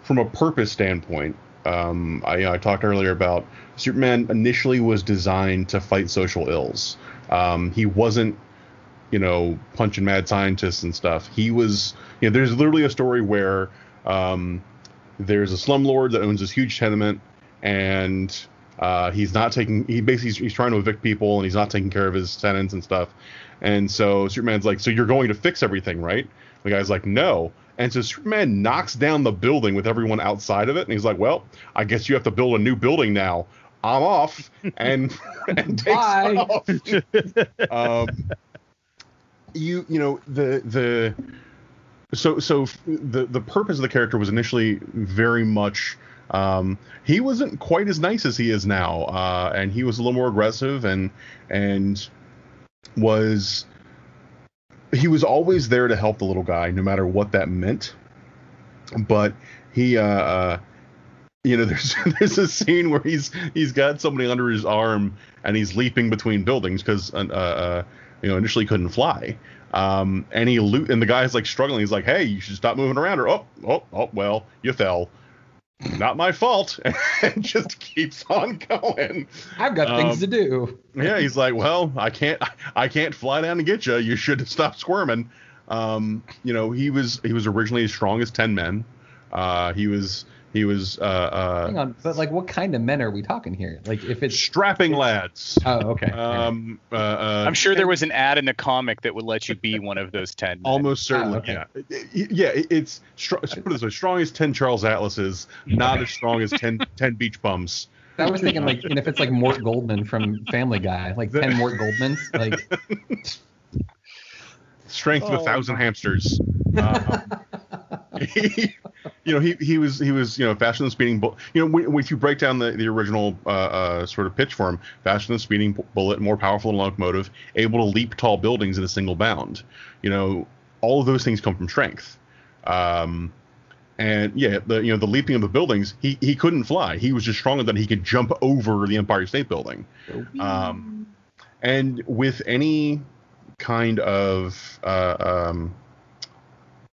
[SPEAKER 10] from a purpose standpoint, um, I, you know, I talked earlier about Superman initially was designed to fight social ills. Um, he wasn't, you know, punching mad scientists and stuff. He was, you know, there's literally a story where um, there's a slumlord that owns this huge tenement, and uh, he's not taking. He basically he's, he's trying to evict people, and he's not taking care of his tenants and stuff. And so Superman's like, "So you're going to fix everything, right?" The guy's like, "No." And so Superman knocks down the building with everyone outside of it, and he's like, "Well, I guess you have to build a new building now. I'm off." And and takes
[SPEAKER 7] Bye.
[SPEAKER 10] off. um, you you know the the so so the the purpose of the character was initially very much um, he wasn't quite as nice as he is now, uh, and he was a little more aggressive and and was he was always there to help the little guy, no matter what that meant. But he, uh, uh, you know, there's there's a scene where he's he's got somebody under his arm and he's leaping between buildings because uh, uh, you know initially couldn't fly. Um, and he lo- and the guy's like struggling. He's like, "Hey, you should stop moving around." Or, "Oh, oh, oh, well, you fell. Not my fault." and just keeps on going.
[SPEAKER 7] I've got things
[SPEAKER 10] Um,
[SPEAKER 7] to do.
[SPEAKER 10] Yeah, he's like, well, I can't, I can't fly down and get you. You should stop squirming. Um, you know, he was he was originally as strong as ten men. Uh, he was he was uh, uh,
[SPEAKER 7] Hang on, but like what kind of men are we talking here? Like if it's
[SPEAKER 10] strapping lads.
[SPEAKER 7] Oh, okay.
[SPEAKER 10] Um, uh, uh,
[SPEAKER 8] I'm sure there was an ad in a comic that would let you be one of those ten. men.
[SPEAKER 10] Almost certainly,
[SPEAKER 7] Oh, okay.
[SPEAKER 10] yeah. It- it- Yeah, it's str- put it this way, strong as ten Charles Atlases, not as strong as 10, 10 beach bums.
[SPEAKER 7] I was thinking like, and if it's like Mort Goldman from Family Guy, like ten Mort Goldmans, like
[SPEAKER 10] strength of a thousand hamsters. Um, he, you know, he, he was he was you know faster than speeding bullet. You know, when, when if you break down the the original uh, uh, sort of pitch for him, faster than speeding bullet, more powerful than locomotive, able to leap tall buildings in a single bound. You know, all of those things come from strength. Um, and yeah, the you know the leaping of the buildings, he he couldn't fly. He was just strong enough that he could jump over the Empire State Building. Um, and with any kind of uh, um,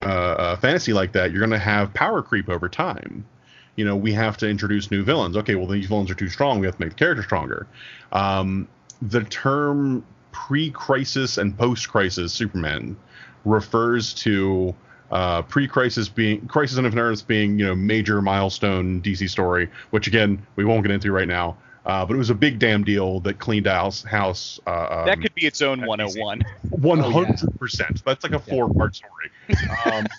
[SPEAKER 10] uh, fantasy like that, you're going to have power creep over time. You know, we have to introduce new villains. Okay, well these villains are too strong. We have to make the character stronger. Um, the term pre-crisis and post-crisis Superman refers to uh, pre-crisis being Crisis on Infinite Earths being you know major milestone DC story, which again we won't get into right now. Uh, but it was a big damn deal that cleaned house house. Uh,
[SPEAKER 8] that
[SPEAKER 10] um,
[SPEAKER 8] could be its own 101.
[SPEAKER 10] one hundred percent. That's like a four part story. Um,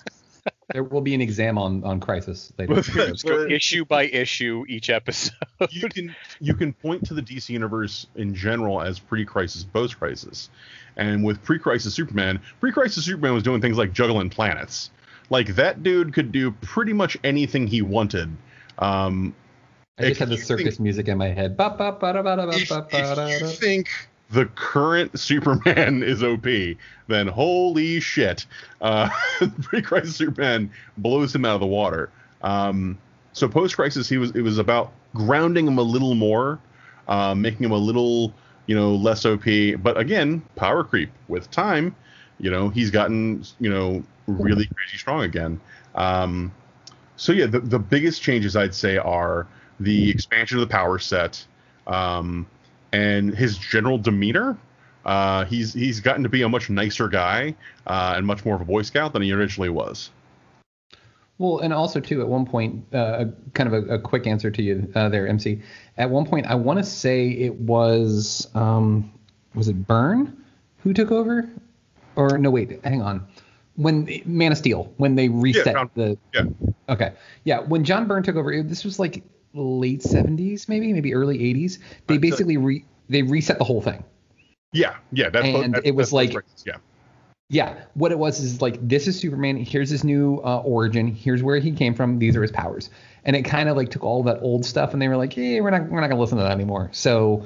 [SPEAKER 7] There will be an exam on on Crisis later.
[SPEAKER 8] Let's go issue by issue each episode.
[SPEAKER 10] you can you can point to the DC universe in general as pre-crisis, post-crisis, and with pre-crisis Superman, pre-crisis Superman was doing things like juggling planets. Like that dude could do pretty much anything he wanted. Um,
[SPEAKER 7] I just had the circus music in my head.
[SPEAKER 10] If,
[SPEAKER 7] ba, ba, da,
[SPEAKER 10] if you think the current Superman is OP, then holy shit, uh, pre-crisis Superman blows him out of the water. Um, so post-crisis, he was it was about grounding him a little more, uh, making him a little you know less OP. But again, power creep with time. You know he's gotten you know really crazy strong again. Um, so yeah, the, the biggest changes I'd say are the expansion of the power set, um, and his general demeanor. Uh, he's he's gotten to be a much nicer guy uh, and much more of a Boy Scout than he originally was.
[SPEAKER 7] Well, and also too, at one point, uh, kind of a, a quick answer to you uh, there, MC. At one point, I want to say it was um, was it Byrne who took over, or no? Wait, hang on. When Man of Steel, when they reset
[SPEAKER 10] John-
[SPEAKER 7] the
[SPEAKER 10] Yeah,
[SPEAKER 7] Okay. Yeah, when John Byrne took over, it- this was like late 70s, maybe, maybe early 80s. They basically re, they reset the whole thing.
[SPEAKER 10] yeah, yeah. That's
[SPEAKER 7] And
[SPEAKER 10] that's,
[SPEAKER 7] it was
[SPEAKER 10] that's
[SPEAKER 7] like-
[SPEAKER 10] post-crisis, yeah.
[SPEAKER 7] Yeah, what it was is like this is Superman. Here's his new uh, origin. Here's where he came from. These are his powers. And it kind of like took all that old stuff, and they were like, "Hey, we're not we're not gonna listen to that anymore." So,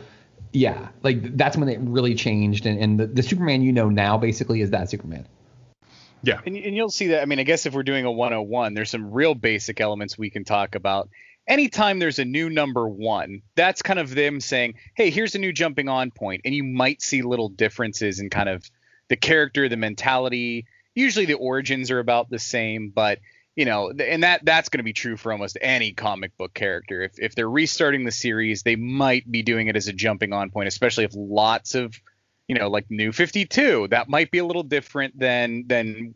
[SPEAKER 7] yeah, like that's when it really changed. And, and the, the Superman you know now basically is that Superman.
[SPEAKER 10] Yeah.
[SPEAKER 8] And, and you'll see that. I mean, I guess if we're doing a 101, there's some real basic elements we can talk about. Anytime there's a new number one, that's kind of them saying, hey, here's a new jumping on point. And you might see little differences in kind of the character, the mentality. Usually the origins are about the same, but you know, and that that's going to be true for almost any comic book character. If if they're restarting the series, they might be doing it as a jumping on point, especially if lots of you know, like New 52, that might be a little different than than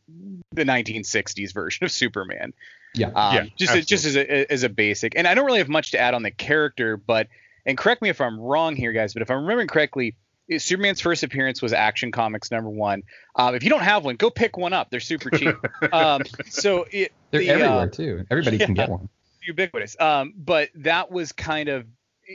[SPEAKER 8] the 1960s version of Superman.
[SPEAKER 7] Yeah.
[SPEAKER 8] Um,
[SPEAKER 10] Yeah,
[SPEAKER 8] just a, just as a as a basic. And I don't really have much to add on the character, but and correct me if I'm wrong here, guys, but if I'm remembering correctly, Superman's first appearance was Action Comics number one. Um, if you don't have one, go pick one up. They're super cheap. um, so it,
[SPEAKER 7] They're
[SPEAKER 8] the,
[SPEAKER 7] everywhere
[SPEAKER 8] uh,
[SPEAKER 7] too. Everybody can get one.
[SPEAKER 8] ubiquitous. Um, but that was kind of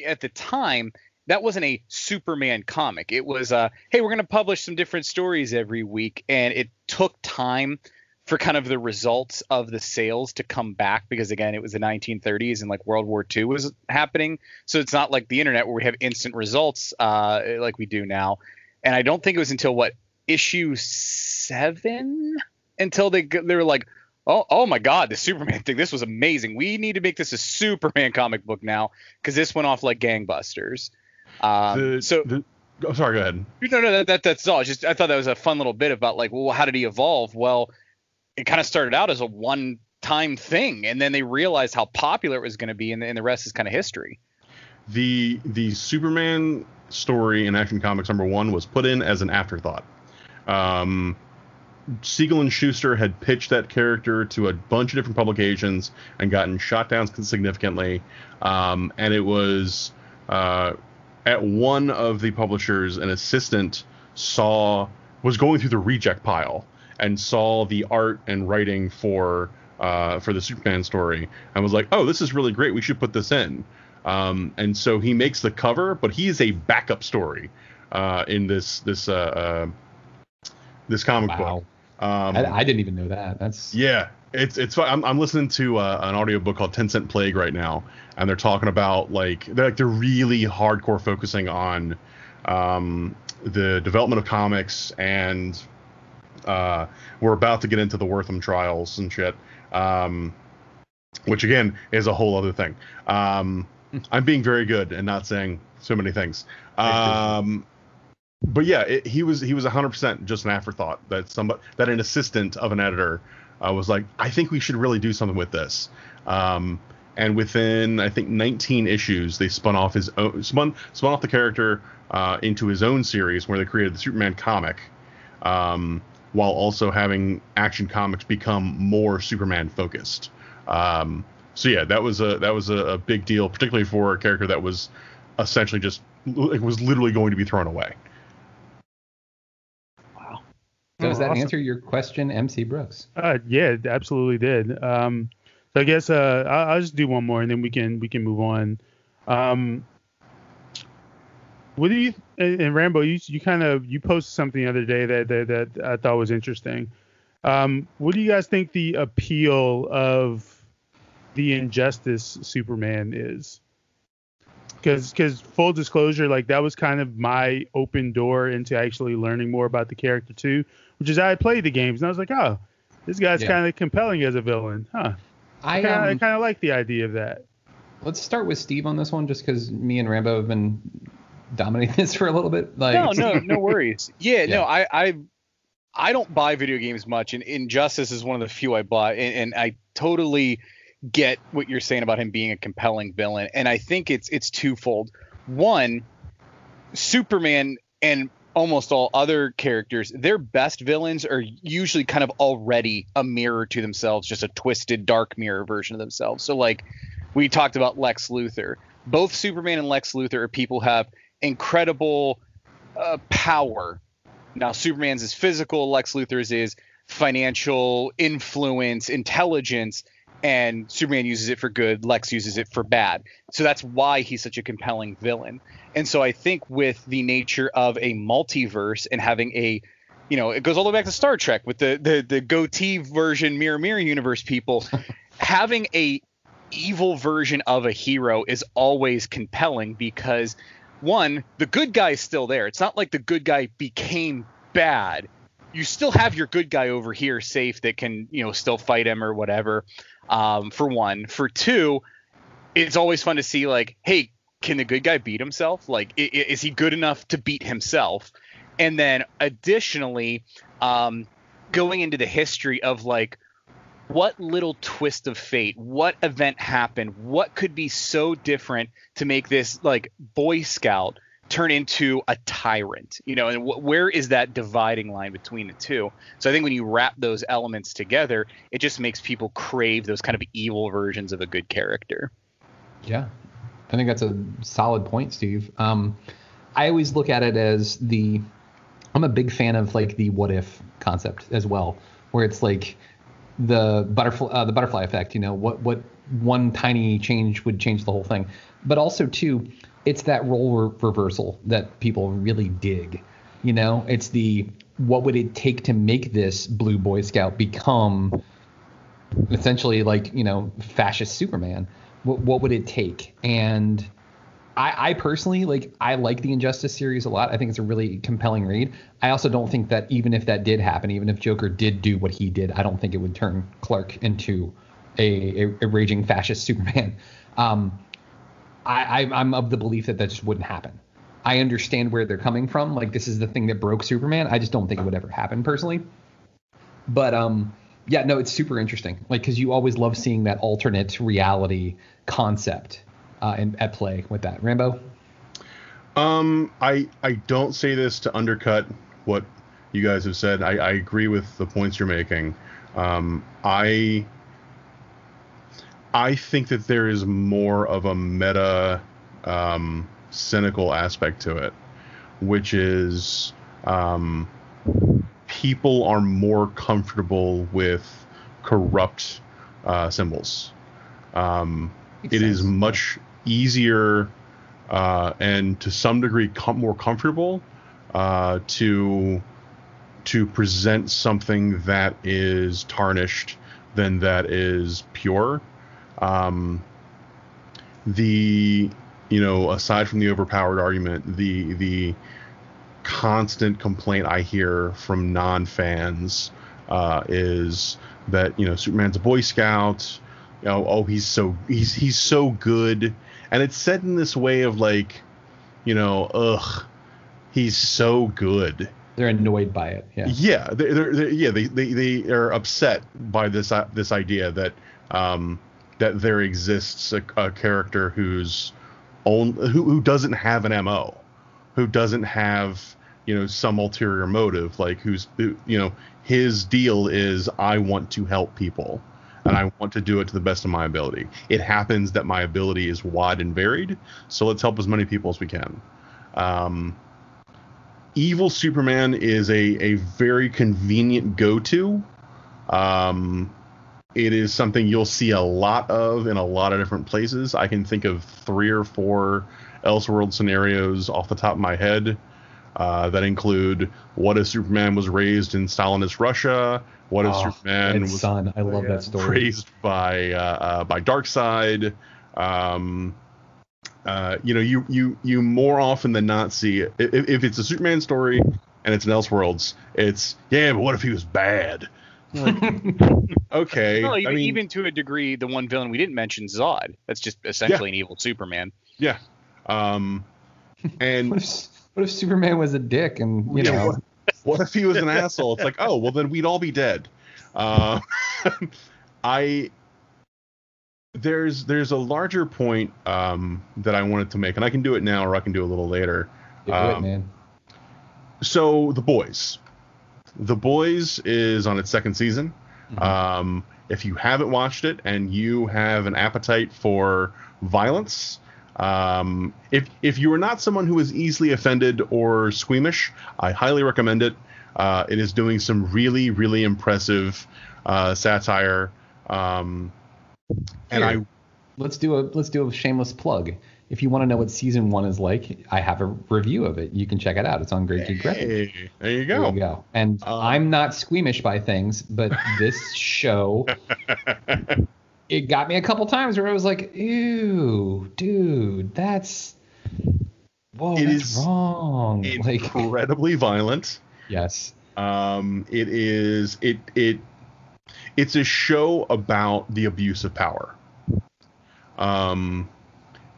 [SPEAKER 8] at the time that wasn't a Superman comic. It was uh, hey, we're going to publish some different stories every week, and it took time for kind of the results of the sales to come back because again, it was the 1930s and like World War II was happening. So it's not like the internet where we have instant results uh, like we do now. And I don't think it was until what issue seven until they they were like, oh oh my god, the Superman thing, this was amazing. We need to make this a Superman comic book now because this went off like gangbusters. Um,
[SPEAKER 10] The-
[SPEAKER 8] so
[SPEAKER 10] the, oh, sorry, go ahead.
[SPEAKER 8] no, no, that, that that's all. It's just I thought that was a fun little bit about like, well, how did he evolve? Well, it kind of started out as a one-time thing, and then they realized how popular it was going to be, and, and the rest is kind of history.
[SPEAKER 10] the the Superman story in Action Comics number one was put in as an afterthought. Um, Siegel and Shuster had pitched that character to a bunch of different publications and gotten shot down significantly. Um, and it was uh, at one of the publishers, an assistant saw was going through the reject pile and saw the art and writing for uh, for the Superman story and was like, "Oh, this is really great. We should put this in." Um, and so he makes the cover, but he is a backup story uh, in this this uh, uh, this comic
[SPEAKER 7] Wow.
[SPEAKER 10] book. Um,
[SPEAKER 7] I, I didn't even know that. That's
[SPEAKER 10] yeah, it's it's. I'm, I'm listening to uh, an audiobook called Ten Cent Plague right now, and they're talking about like they're like they're really hardcore focusing on um, the development of comics, and uh, we're about to get into the Wertham trials and shit, um, which again is a whole other thing. Um, I'm being very good and not saying so many things. Um, but yeah, it, he was he was 100% just an afterthought that somebody that an assistant of an editor uh, was like, I think we should really do something with this. Um, and within I think 19 issues, they spun off his own spun spun off the character uh, into his own series where they created the Superman comic, um, while also having Action Comics become more Superman focused. Um, so yeah, that was a that was a, a big deal, particularly for a character that was essentially just it was literally going to be thrown away. Wow.
[SPEAKER 7] Does
[SPEAKER 9] Oh,
[SPEAKER 7] that
[SPEAKER 9] awesome.
[SPEAKER 7] answer your question, MC Brooks?
[SPEAKER 9] Uh, yeah, it absolutely did. Um, so I guess uh, I'll, I'll just do one more, and then we can we can move on. Um, what do you and, and Rambo? You you kind of you posted something the other day that that, that I thought was interesting. Um, what do you guys think the appeal of the Injustice Superman is? Because because full disclosure, like that was kind of my open door into actually learning more about the character too. Which is I played the games and I was like, oh, this guy's
[SPEAKER 7] Yeah.
[SPEAKER 9] kind of compelling as a villain, huh?
[SPEAKER 7] I, um,
[SPEAKER 9] kind of like the idea of that.
[SPEAKER 7] Let's start with Steve on this one, just because me and Rambo have been dominating this for a little bit. Like,
[SPEAKER 8] no, no, no worries. Yeah,
[SPEAKER 7] Yeah.
[SPEAKER 8] no, I, I, I don't buy video games much, and Injustice is one of the few I buy, and, and I totally get what you're saying about him being a compelling villain, and I think it's it's twofold. One, Superman and almost all other characters, their best villains are usually kind of already a mirror to themselves, just a twisted dark mirror version of themselves. So like we talked about Lex Luthor. Both Superman and Lex Luthor are people have incredible uh, power. Now Superman's is physical, Lex Luthor's is financial influence, intelligence, and Superman uses it for good, Lex uses it for bad. So that's why he's such a compelling villain. And so I think with the nature of a multiverse and having a you know, it goes all the way back to Star Trek with the the, the goatee version mirror mirror universe people having a evil version of a hero is always compelling because one, the good guy is still there. It's not like the good guy became bad. You still have your good guy over here safe that can, you know, still fight him or whatever. Um, for one. For two, it's always fun to see like, hey, can the good guy beat himself? Like, is he good enough to beat himself? And then additionally, um, going into the history of like what little twist of fate, what event happened, what could be so different to make this like Boy Scout turn into a tyrant, you know, and wh- where is that dividing line between the two? So I think when you wrap those elements together, it just makes people crave those kind of evil versions of a good character.
[SPEAKER 7] Yeah, I think that's a solid point, Steve. Um, I always look at it as the. I'm a big fan of like the what if concept as well, where it's like the butterfly uh, the butterfly effect. You know, what what one tiny change would change the whole thing, but also too, it's that role re- reversal that people really dig. You know, it's the what would it take to make this blue boy scout become essentially like you know fascist Superman. What what would it take? And I, I personally like I like the Injustice series a lot. I think it's a really compelling read. I also don't think that even if that did happen, even if Joker did do what he did, I don't think it would turn Clark into a, a, a raging fascist Superman. Um, I, I I'm of the belief that that just wouldn't happen. I understand where they're coming from. Like this is the thing that broke Superman. I just don't think it would ever happen personally. But um, yeah, no, it's super interesting. Like because you always love seeing that alternate reality concept uh, in, at play with that. Rambo.
[SPEAKER 10] Um, I I don't say this to undercut what you guys have said. I, I agree with the points you're making. Um, I I think that there is more of a meta um, cynical aspect to it, which is um, people are more comfortable with corrupt uh, symbols. Um, it is much easier uh, and to some degree com- more comfortable uh, to to present something that is tarnished than that is pure. Um, the you know aside from the overpowered argument, the the constant complaint I hear from non-fans uh, is that you know Superman's a Boy Scout. You know, oh he's so he's he's so good, and it's said in this way of like, you know, ugh, he's so good.
[SPEAKER 7] They're annoyed by it. Yeah.
[SPEAKER 10] Yeah, they're, they're, they're- yeah they, they they are upset by this uh, this idea that um that there exists a, a character who's own who who doesn't have an mo, who doesn't have you know some ulterior motive, like who's who, you know his deal is I want to help people and I want to do it to the best of my ability. It happens that my ability is wide and varied, so let's help as many people as we can. Um, evil Superman is a, a very convenient go to. Um, it is something you'll see a lot of in a lot of different places. I can think of three or four Elseworld scenarios off the top of my head uh, that include what if Superman was raised in Stalinist Russia? What if
[SPEAKER 7] Oh,
[SPEAKER 10] Superman was
[SPEAKER 7] Sun. I love that story.
[SPEAKER 10] raised by uh, uh, by Darkseid. Um, uh, you know, you you you more often than not see if, if it's a Superman story and it's an Elseworlds, it's yeah, but what if he was bad? Like, okay,
[SPEAKER 8] Well, even,
[SPEAKER 10] I mean,
[SPEAKER 8] even to a degree, the one villain we didn't mention, Zod. That's just essentially an evil Superman.
[SPEAKER 10] yeah. Um, and
[SPEAKER 7] What if, Superman was a dick and you
[SPEAKER 10] Yeah,
[SPEAKER 7] know?
[SPEAKER 10] what, what if he was an asshole? It's like, oh, well, then we'd all be dead. Uh, I there's there's a larger point um, that I wanted to make, and I can do it now, or I can do it a little later.
[SPEAKER 7] Do it,
[SPEAKER 10] Um,
[SPEAKER 7] man.
[SPEAKER 10] So the boys, the boys is on its second season.
[SPEAKER 7] Mm-hmm.
[SPEAKER 10] Um, if you haven't watched it and you have an appetite for violence, um, if if you are not someone who is easily offended or squeamish, I highly recommend it. Uh, it is doing some really really impressive uh, satire. Um, and
[SPEAKER 7] Here,
[SPEAKER 10] I
[SPEAKER 7] let's do a let's do a shameless plug. If you want to know what season one is like, I have a review of it. You can check it out. It's on Great Geek
[SPEAKER 10] hey, there you go.
[SPEAKER 7] There you go. And
[SPEAKER 10] Um,
[SPEAKER 7] I'm not squeamish by things, but this show, it got me a couple times where I was like, "Ew, dude, that's whoa,
[SPEAKER 10] It
[SPEAKER 7] that's
[SPEAKER 10] is
[SPEAKER 7] wrong." Like,
[SPEAKER 10] incredibly violent.
[SPEAKER 7] yes,
[SPEAKER 10] Um, it is it it it's a show about the abuse of power. Um,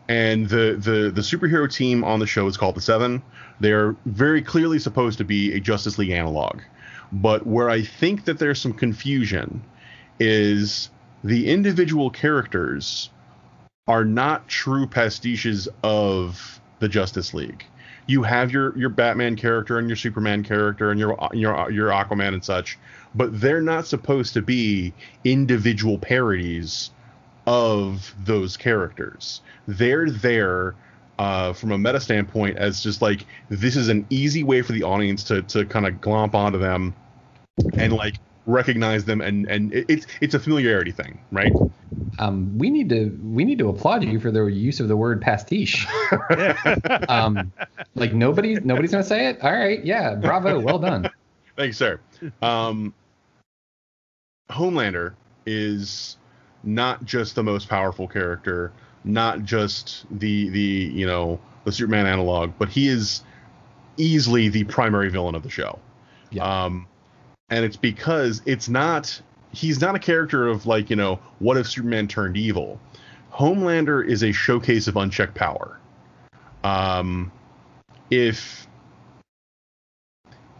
[SPEAKER 10] and the the the superhero team on the show is called the Seven. They're very clearly supposed to be a Justice League analog, but where I think that there's some confusion is the individual characters are not true pastiches of the Justice League. You have your your Batman character and your Superman character and your your your Aquaman and such, but they're not supposed to be individual parodies of those characters. They're there uh, from a meta standpoint as just like this is an easy way for the audience to to kind of glomp onto them and like recognize them and and it's it's a familiarity thing, right?
[SPEAKER 7] um, we need to we need to applaud you for the use of the word pastiche. um, like nobody nobody's gonna say it. All right, yeah, bravo, well done.
[SPEAKER 10] Thanks, sir. Um, Homelander is not just the most powerful character, not just the the you know the Superman analog, but he is easily the primary villain of the show.
[SPEAKER 7] Yeah.
[SPEAKER 10] Um, and it's because it's not he's not a character of like you know what if Superman turned evil. Homelander is a showcase of unchecked power. Um, if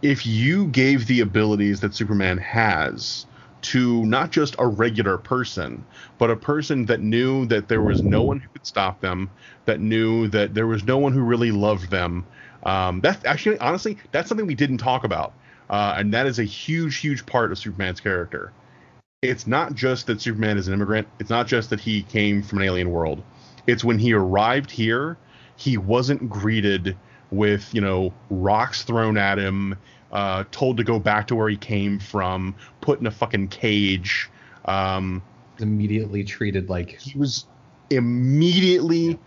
[SPEAKER 10] if you gave the abilities that Superman has to not just a regular person, but a person that knew that there was no one who could stop them, that knew that there was no one who really loved them. Um, that's actually, honestly, that's something we didn't talk about. Uh, and that is a huge, huge part of Superman's character. It's not just that Superman is an immigrant, it's not just that he came from an alien world. It's when he arrived here, he wasn't greeted with you know rocks thrown at him, uh, told to go back to where he came from, put in a fucking cage. Um,
[SPEAKER 7] Immediately treated like
[SPEAKER 10] he was immediately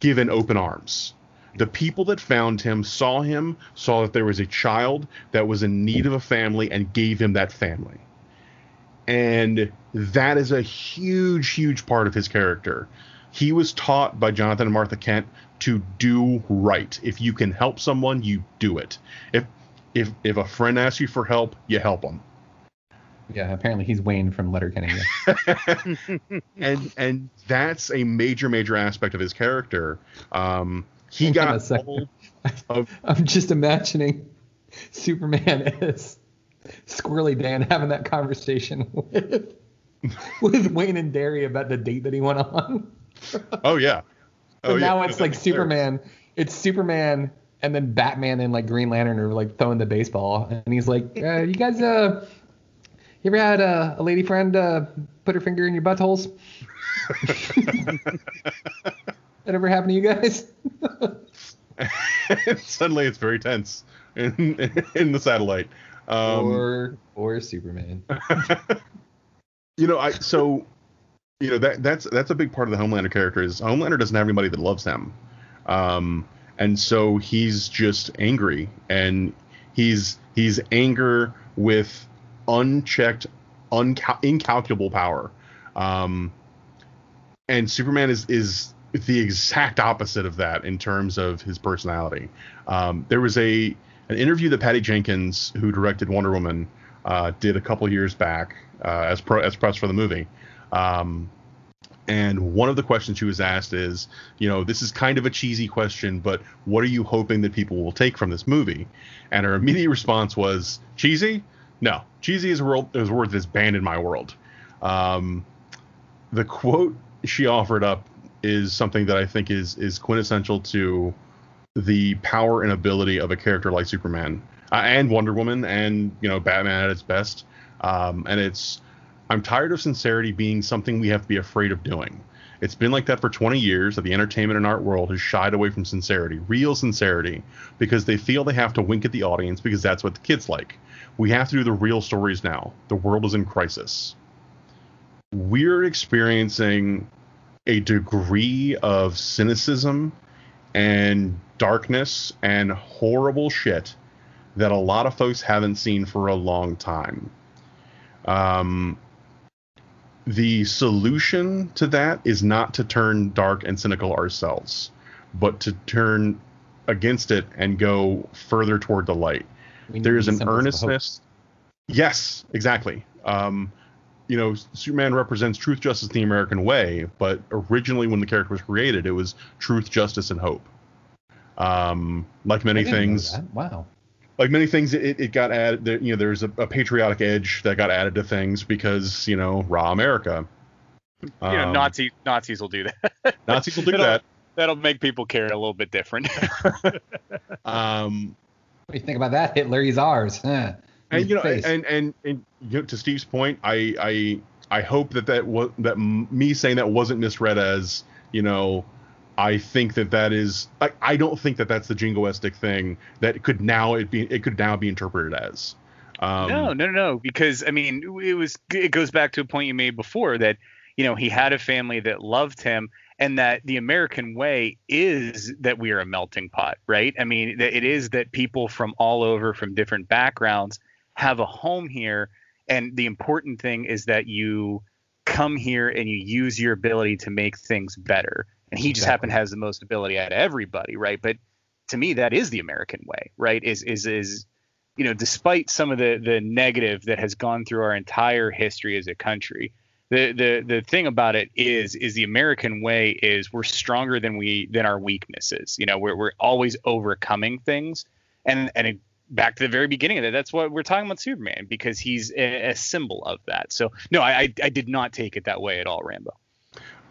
[SPEAKER 10] given open arms. The people that found him saw him, saw that there was a child that was in need of a family, and gave him that family. And that is a huge, huge part of his character. He was taught by Jonathan and Martha Kent to do right. If you can help someone, you do it. If if if a friend asks you for help, you help them.
[SPEAKER 7] Yeah, apparently he's Wayne from Letterkenny.
[SPEAKER 10] and and that's a major major aspect of his character. Um, he got
[SPEAKER 7] a second.
[SPEAKER 10] of
[SPEAKER 7] I'm just imagining Superman as Squirrely Dan having that conversation with with Wayne and Darry about the date that he went on.
[SPEAKER 10] oh yeah.
[SPEAKER 7] But
[SPEAKER 10] Oh,
[SPEAKER 7] now
[SPEAKER 10] yeah.
[SPEAKER 7] it's like Superman. It's Superman and then Batman and like Green Lantern are like throwing the baseball, and he's like, uh, "You guys, uh, you ever had uh, a lady friend uh, put her finger in your buttholes? that ever happened to you guys?"
[SPEAKER 10] Suddenly it's very tense in in the satellite. Um,
[SPEAKER 7] or or Superman.
[SPEAKER 10] you know, I so you know that that's that's a big part of the Homelander character is Homelander doesn't have anybody that loves him, um, and so he's just angry and he's he's anger with unchecked, uncal- incalculable power, um, and Superman is is the exact opposite of that in terms of his personality. Um, there was a an interview that Patty Jenkins, who directed Wonder Woman, uh, did a couple years back uh, as pro as press for the movie. Um, and one of the questions she was asked is, you know, this is kind of a cheesy question, but what are you hoping that people will take from this movie? And her immediate response was, cheesy? No, cheesy is a word, is a word that is banned in my world. Um, the quote she offered up is something that I think is is quintessential to the power and ability of a character like Superman uh, and Wonder Woman and you know Batman at its best. Um, and it's I'm tired of sincerity being something we have to be afraid of doing. It's been like that for 20 years that the entertainment and art world has shied away from sincerity, real sincerity, because they feel they have to wink at the audience because that's what the kids like. We have to do the real stories now. The world is in crisis. We're experiencing a degree of cynicism and darkness and horrible shit that a lot of folks haven't seen for a long time. Um, the solution to that is not to turn dark and cynical ourselves, but to turn against it and go further toward the light. An
[SPEAKER 7] symbols of hope.
[SPEAKER 10] earnestness. Yes, exactly. Um, you know, Superman represents truth, justice, the American way, but originally when the character was created, it was truth, justice, and hope. Um, like many
[SPEAKER 7] I didn't know
[SPEAKER 10] things,
[SPEAKER 7] that. Wow.
[SPEAKER 10] like many things, it, it got added. There, you know, there's a, a patriotic edge that got added to things because you know, raw America.
[SPEAKER 8] you know,
[SPEAKER 10] Um,
[SPEAKER 8] Nazi Nazis will do that.
[SPEAKER 10] Nazis will do
[SPEAKER 8] That'll-
[SPEAKER 10] that.
[SPEAKER 8] That'll make people care a little bit different.
[SPEAKER 10] Um,
[SPEAKER 7] What do you think about that? Hitler, he's ours. Huh.
[SPEAKER 10] And you know,
[SPEAKER 7] Face.
[SPEAKER 10] and and and you know, to Steve's point, I I I hope that that was that me saying that wasn't misread as you know. I think that that is. I, I don't think that that's the jingoistic thing that could now it be it could now be interpreted as. Um,
[SPEAKER 8] no, no, no, no. Because I mean, it was. It goes back to a point you made before that you know he had a family that loved him, and that the American way is that we are a melting pot, right? I mean, it is that people from all over, from different backgrounds, have a home here, and the important thing is that you come here and you use your ability to make things better. And he just happened to has the most ability out of everybody, right? But to me, that is the American way, right? Is is is you know, despite some of the the negative that has gone through our entire history as a country, the the the thing about it is is the American way is we're stronger than we than our weaknesses. You know, we're we're always overcoming things, and and it, back to the very beginning of that, that's what we're talking about Superman because he's a, a symbol of that. So no, I, I I did not take it that way at all, Rambo.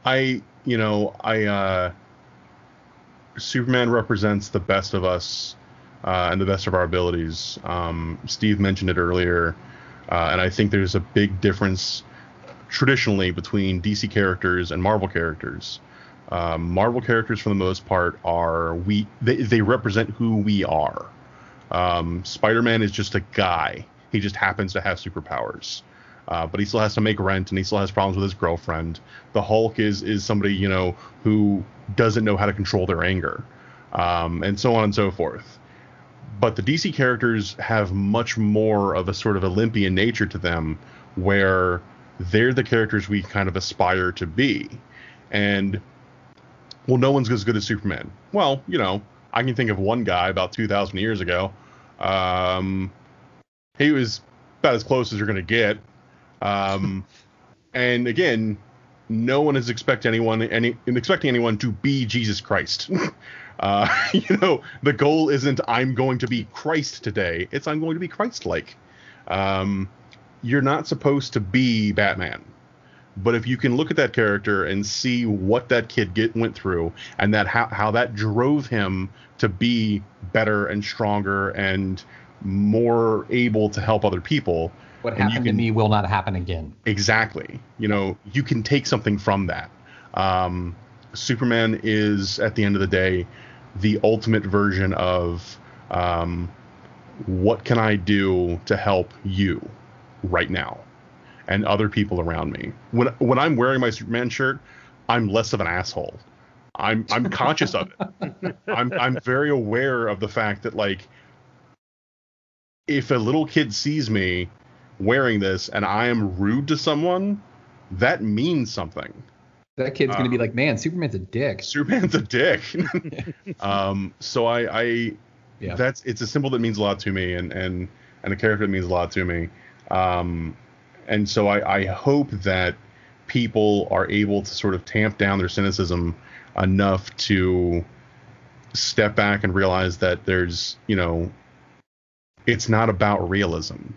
[SPEAKER 10] I, you know, I, uh, Superman represents the best of us uh, and the best of our abilities. Um, Steve mentioned it earlier, uh, and I think there's a big difference traditionally between DC characters and Marvel characters. Um, Marvel characters, for the most part, are we they, they represent who we are. Um, Spider-Man is just a guy. He just happens to have superpowers. Uh, but he still has to make rent and he still has problems with his girlfriend. The Hulk is is somebody you know who doesn't know how to control their anger. um, and so on and so forth. But the DC characters have much more of a sort of Olympian nature to them, where they're the characters we kind of aspire to be. And well, no one's as good as Superman. Well, you know, I can think of one guy about 2,000 years ago. Um, he was about as close as you're going to get. Um, and again, no one is expect anyone any expecting anyone to be Jesus Christ. uh, you know, the goal isn't I'm going to be Christ today. It's I'm going to be Christ-like. Um, you're not supposed to be Batman. But if you can look at that character and see what that kid get went through, and that how, how that drove him to be better and stronger and more able to help other people.
[SPEAKER 7] What happened to me will not happen again.
[SPEAKER 10] Exactly. You know, you can take something from that. Um, Superman is, at the end of the day, the ultimate version of um, what can I do to help you right now and other people around me. When when I'm wearing my Superman shirt, I'm less of an asshole. I'm I'm conscious of it. I'm I'm very aware of the fact that like if a little kid sees me wearing this and I am rude to someone, that means something.
[SPEAKER 7] That kid's gonna be like, man, Superman's a dick.
[SPEAKER 10] Superman's a dick. um, so I, I
[SPEAKER 7] Yeah.
[SPEAKER 10] that's it's a symbol that means a lot to me, and and and a character that means a lot to me. Um, and so I, I hope that people are able to sort of tamp down their cynicism enough to step back and realize that there's you know it's not about realism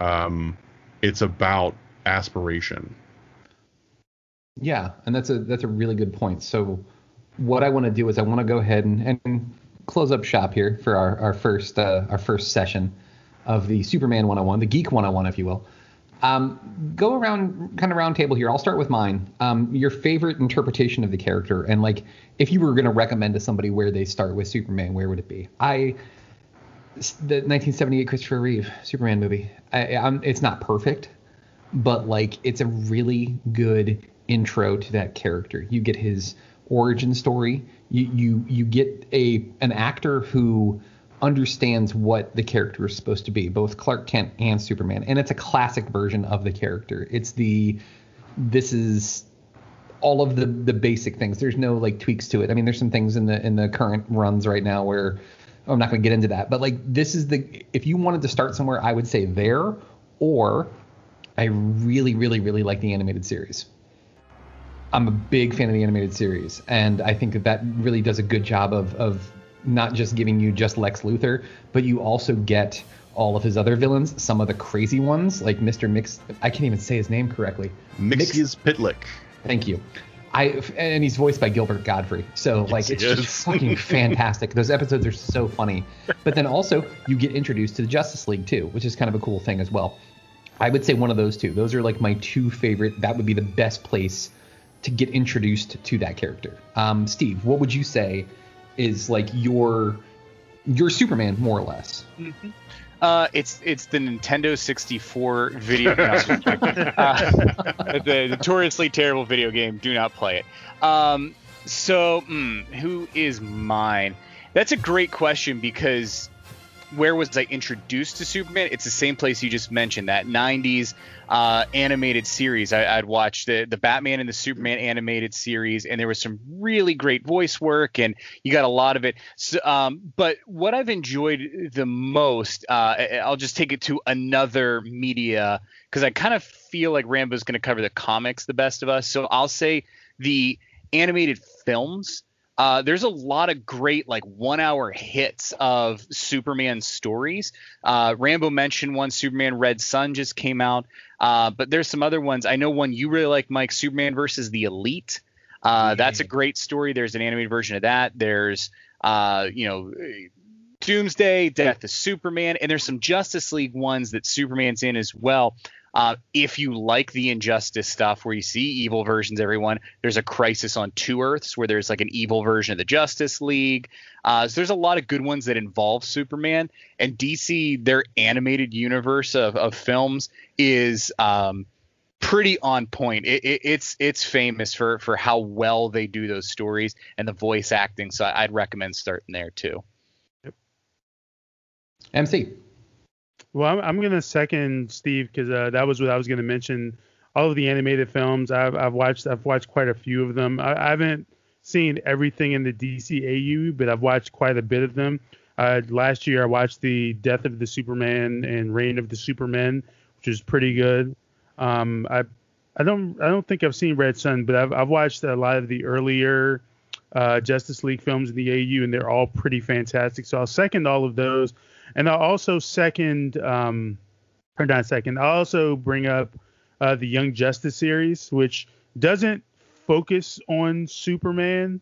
[SPEAKER 10] um it's about aspiration
[SPEAKER 7] Yeah, and that's a that's a really good point. So what I want to do is I want to go ahead and, and close up shop here for our, our first uh, our first session of the Superman 101, the Geek 101, if you will. Um, go around kind of round table here. I'll start with mine. Um, your favorite interpretation of the character, and like if you were going to recommend to somebody where they start with Superman, where would it be? I the 1978 Christopher Reeve Superman movie. I, I'm, it's not perfect, but like it's a really good intro to that character. You get his origin story. You you you get a an actor who understands what the character is supposed to be, both Clark Kent and Superman, and it's a classic version of the character. It's the this is all of the the basic things. There's no like tweaks to it. I mean, there's some things in the in the current runs right now where oh, I'm not going to get into that, but like this is the if you wanted to start somewhere, I would say there or I really really really like the animated series. I'm a big fan of the animated series, and I think that that really does a good job of of not just giving you just Lex Luthor, but you also get all of his other villains, some of the crazy ones like Mr. Mix. I can't even say his name correctly.
[SPEAKER 10] Mxyzptlk.
[SPEAKER 7] Thank you. I and he's voiced by Gilbert Gottfried. So like it's just
[SPEAKER 10] is.
[SPEAKER 7] fucking fantastic. Those episodes are so funny. But then also you get introduced to the Justice League too, which is kind of a cool thing as well. I would say one of those two. Those are like my two favorite. That would be the best place to get introduced to that character. Um, Steve, what would you say is like your your Superman more or less?
[SPEAKER 8] Uh, it's it's the Nintendo 64 video game. uh, the notoriously terrible video game. Do not play it. Um, so, mm, who is mine? That's a great question because where was I introduced to Superman? It's the same place you just mentioned, that 90s uh, animated series. I, I'd watched the, the Batman and the Superman animated series, and there was some really great voice work, and you got a lot of it. So, um, but what I've enjoyed the most, uh, I'll just take it to another media because I kind of feel like Rambo's going to cover the comics the best of us. So I'll say the animated films uh, there's a lot of great like one hour hits of Superman stories. Uh, Rambo mentioned one, Superman Red Sun just came out, uh, but there's some other ones. I know one you really like, Mike, Superman versus the Elite. Uh, That's a great story. There's an animated version of that. There's, uh, you know, Doomsday, Death of Superman, and there's some Justice League ones that Superman's in as well. Uh, if you like the injustice stuff where you see evil versions, everyone, there's a crisis on two Earths where there's like an evil version of the Justice League. Uh, so there's a lot of good ones that involve Superman and DC. Their animated universe of, of films is um, pretty on point. It, it, it's it's famous for for how well they do those stories and the voice acting. So I'd recommend starting there too. Yep.
[SPEAKER 7] MC.
[SPEAKER 9] Well, I'm, I'm gonna second Steve because uh, that was what I was gonna mention. All of the animated films I've, I've watched. I've watched quite a few of them. I, I haven't seen everything in the DCAU, but I've watched quite a bit of them. Uh, last year I watched the Death of the Superman and Reign of the Superman, which is pretty good. Um, I I don't I don't think I've seen Red Sun, but I've I've watched a lot of the earlier uh, Justice League films in the AU, and they're all pretty fantastic. So I'll second all of those, and I'll also second um, or not second. I'll also bring up uh, the Young Justice series, which doesn't focus on Superman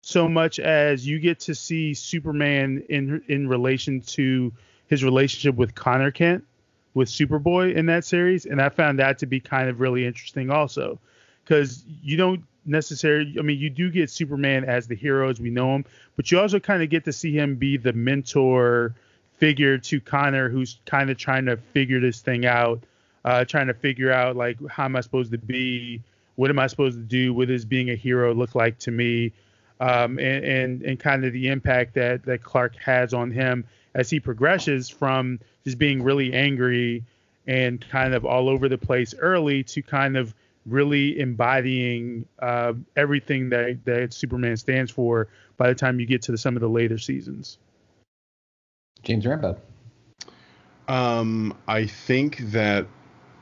[SPEAKER 9] so much as you get to see Superman in in relation to his relationship with Connor Kent with Superboy in that series, and I found that to be kind of really interesting also, because you don't necessarily, I mean, you do get Superman as the hero as we know him, but you also kind of get to see him be the mentor figure to Connor, who's kind of trying to figure this thing out, uh, trying to figure out like how am I supposed to be, what am I supposed to do, what does being a hero look like to me, um, and, and and kind of the impact that that Clark has on him as he progresses from just being really angry and kind of all over the place early to kind of really embodying uh, everything that, that Superman stands for by the time you get to the, some of the later seasons.
[SPEAKER 7] James Rambo.
[SPEAKER 10] Um, I think that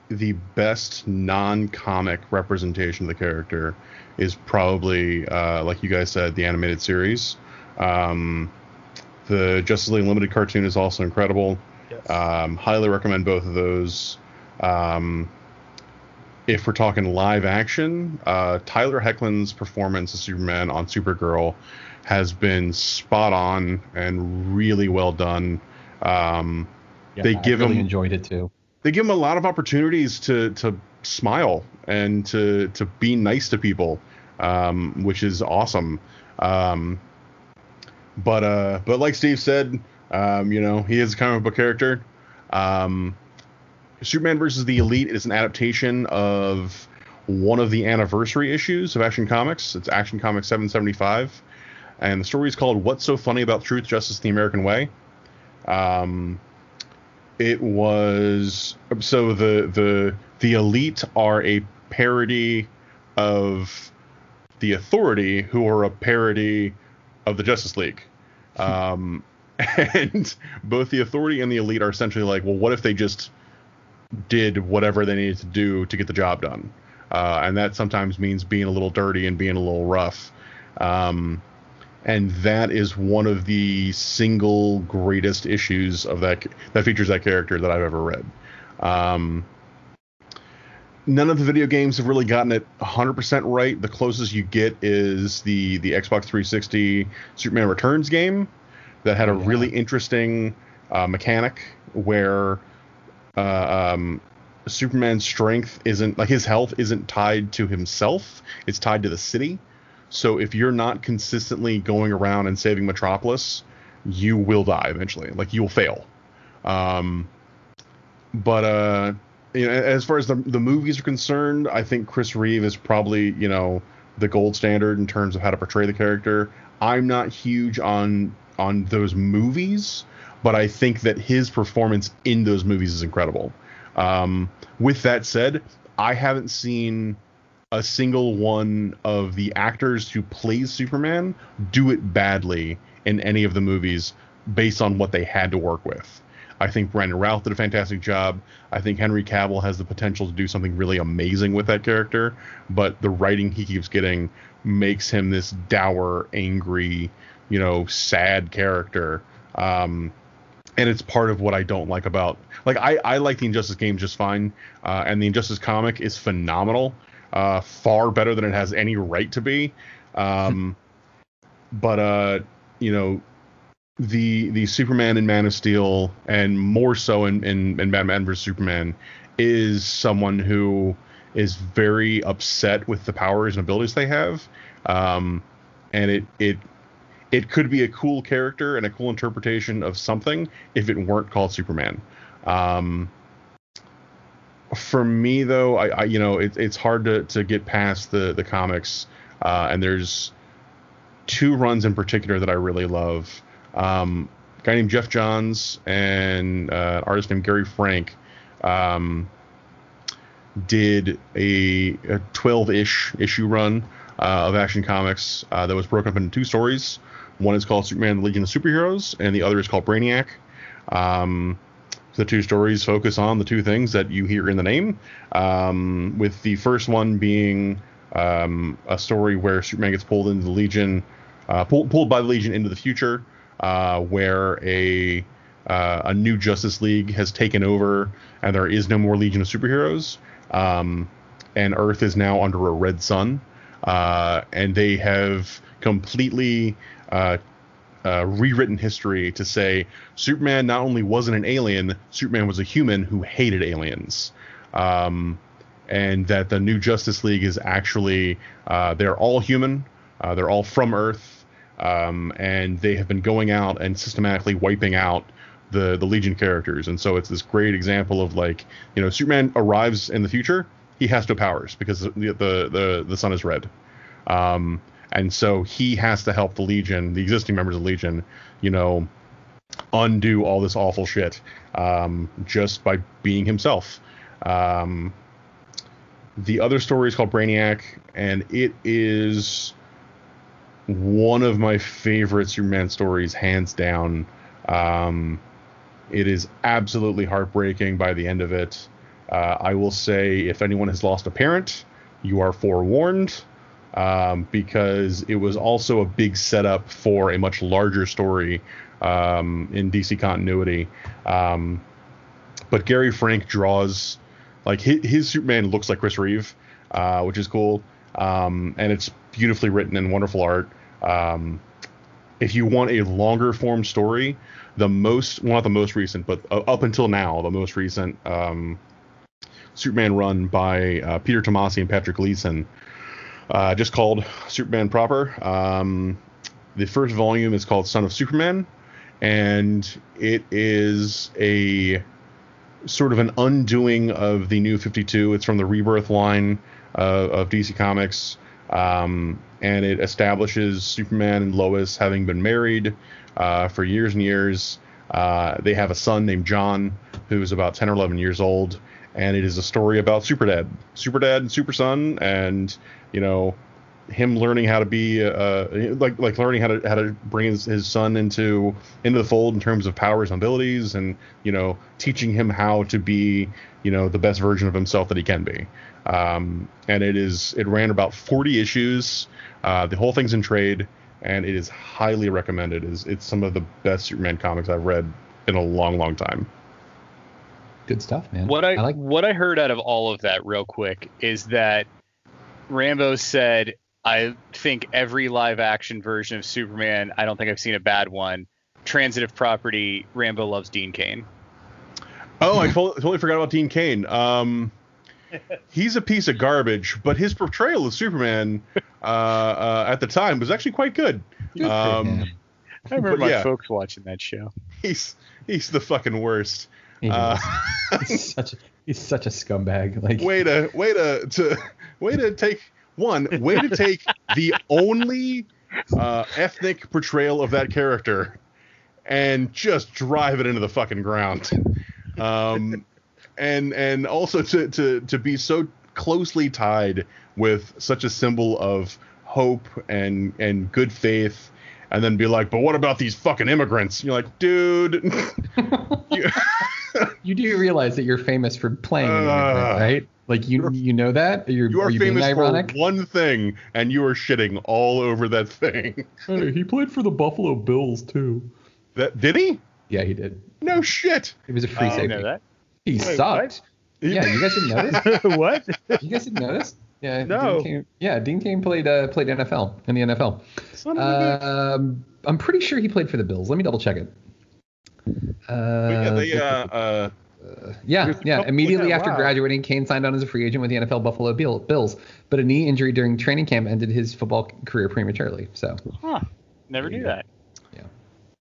[SPEAKER 10] the best non-comic representation of the character is probably, uh, like you guys said, the animated series. Um, the Justice League Limited cartoon is also incredible. Yes. Um, highly recommend both of those. Um, if we're talking live action, uh, Tyler Hoechlin's performance as Superman on Supergirl has been spot on and really well done. Um,
[SPEAKER 7] yeah,
[SPEAKER 10] they
[SPEAKER 7] I
[SPEAKER 10] give
[SPEAKER 7] really
[SPEAKER 10] him
[SPEAKER 7] enjoyed it too.
[SPEAKER 10] They give him a lot of opportunities to to smile and to to be nice to people, um, which is awesome. Um, but uh, but like Steve said, um, you know, he is a comic book character. Um, Superman versus the Elite is an adaptation of one of the anniversary issues of Action Comics. It's Action Comics 775, and the story is called "What's So Funny About Truth, Justice, the American Way." Um, it was so the the the Elite are a parody of the Authority, who are a parody of the Justice League. Um, and both the Authority and the Elite are essentially like, well, what if they just did whatever they needed to do to get the job done? Uh, and that sometimes means being a little dirty and being a little rough. Um, and that is one of the single greatest issues of that that features that character that I've ever read. Um, none of the video games have really gotten it 100% right. The closest you get is the the Xbox 360 Superman Returns game that had a yeah. really interesting uh, mechanic where uh, um, Superman's strength isn't like his health isn't tied to himself; it's tied to the city. So if you're not consistently going around and saving Metropolis, you will die eventually. Like you will fail. Um, but uh, you know, as far as the the movies are concerned, I think Chris Reeve is probably you know the gold standard in terms of how to portray the character. I'm not huge on on those movies, but I think that his performance in those movies is incredible. Um, with that said, I haven't seen a single one of the actors who plays Superman do it badly in any of the movies based on what they had to work with. I think Brandon Routh did a fantastic job. I think Henry Cavill has the potential to do something really amazing with that character, but the writing he keeps getting makes him this dour, angry, you know, sad character. Um, and it's part of what I don't like about like I, I like the Injustice game just fine, uh, and the Injustice comic is phenomenal, uh, far better than it has any right to be. Um, but uh, you know, the the Superman in Man of Steel, and more so in, in, in Batman vs Superman, is someone who is very upset with the powers and abilities they have, um, and it it it could be a cool character and a cool interpretation of something if it weren't called Superman. Um, for me though, I, I you know it, it's hard to, to get past the the comics, uh, and there's two runs in particular that I really love. Um, a guy named Geoff Johns and uh, an artist named Gary Frank um, did a, a 12-ish issue run uh, of Action Comics uh, that was broken up into two stories. One is called Superman: The Legion of Superheroes, and the other is called Brainiac. Um, the two stories focus on the two things that you hear in the name. Um, with the first one being um, a story where Superman gets pulled into the Legion, uh, pulled pulled by the Legion into the future, uh, where a uh, a new Justice League has taken over, and there is no more Legion of Superheroes, um, and Earth is now under a red sun, uh, and they have completely uh, rewritten history to say Superman not only wasn't an alien, Superman was a human who hated aliens. Um, and that the new Justice League is actually, uh, they're all human, uh, they're all from Earth, um, and they have been going out and systematically wiping out the, the Legion characters. And so it's this great example of like, you know, Superman arrives in the future, he has no powers because the, the, the, the sun is red. Um, and so he has to help the Legion, the existing members of Legion, you know, undo all this awful shit um, just by being himself. Um, the other story is called Brainiac, and it is one of my favorite Superman stories, hands down. Um, it is absolutely heartbreaking by the end of it. Uh, I will say, if anyone has lost a parent, you are forewarned um, because it was also a big setup for a much larger story um, in DC continuity. Um, but Gary Frank draws like his, his, Superman looks like Chris Reeve, uh, which is cool, um, and it's beautifully written and wonderful art. Um, if you want a longer form story, the most well, not the most recent, but up until now, the most recent um, Superman run by uh, Peter Tomasi and Patrick Gleason uh, just called Superman proper. Um, the first volume is called Son of Superman, and it is a sort of an undoing of the New 52. It's from the Rebirth line uh, of DC Comics, um, and it establishes Superman and Lois having been married uh, for years and years. Uh, they have a son named John, who's about 10 or 11 years old, and it is a story about Super Dad, Super Dad and Super Son, and you know him learning how to be uh, like like learning how to how to bring his, his son into into the fold in terms of powers and abilities and you know teaching him how to be you know the best version of himself that he can be. Um, and it is it ran about 40 issues. Uh, the whole thing's in trade and it is highly recommended. It's, it's some of the best superman comics i've read in a long long time
[SPEAKER 7] good stuff man
[SPEAKER 8] what i, I like- what i heard out of all of that real quick is that Rambo said, I think every live action version of Superman, I don't think I've seen a bad one. Transitive property, Rambo loves Dean Cain.
[SPEAKER 10] Oh, I totally, totally forgot about Dean Cain. Um, he's a piece of garbage, but his portrayal of Superman uh, uh, at the time was actually quite good. Um,
[SPEAKER 8] I remember my yeah, folks watching that show.
[SPEAKER 10] He's he's the fucking worst.
[SPEAKER 7] Uh, he's such a, he's such a scumbag. Like
[SPEAKER 10] way to way to to way to take one way to take the only uh, ethnic portrayal of that character and just drive it into the fucking ground. Um, and and also to to to be so closely tied with such a symbol of hope and and good faith and then be like, but what about these fucking immigrants? you're like, dude.
[SPEAKER 7] you, you do realize that you're famous for playing an immigrant, right? Like you you know that? You're,
[SPEAKER 10] you are,
[SPEAKER 7] are you
[SPEAKER 10] famous
[SPEAKER 7] being ironic?
[SPEAKER 10] for one thing, and you are shitting all over that thing.
[SPEAKER 7] Hey, he played for the Buffalo Bills too.
[SPEAKER 10] That did he?
[SPEAKER 7] Yeah, he did.
[SPEAKER 10] No shit.
[SPEAKER 7] He was a free
[SPEAKER 8] uh,
[SPEAKER 7] safety.
[SPEAKER 8] Know that?
[SPEAKER 7] He
[SPEAKER 8] Wait,
[SPEAKER 7] sucked.
[SPEAKER 8] What?
[SPEAKER 7] Yeah, you guys didn't know this?
[SPEAKER 9] what?
[SPEAKER 7] You guys didn't know this? Yeah.
[SPEAKER 9] No.
[SPEAKER 7] Dean Cain, yeah, Dean Cain played uh, played NFL in the NFL. Um, I'm pretty sure he played for the Bills. Let me double check it. Uh,
[SPEAKER 10] yeah, they, uh, uh,
[SPEAKER 7] uh, yeah, yeah. Immediately
[SPEAKER 9] yeah,
[SPEAKER 7] after
[SPEAKER 9] wow.
[SPEAKER 7] graduating, Cain signed on as a free agent with the NFL Buffalo Bill, Bills, but a knee injury during training camp ended his football career prematurely. So,
[SPEAKER 8] huh? Never knew that.
[SPEAKER 10] Yeah.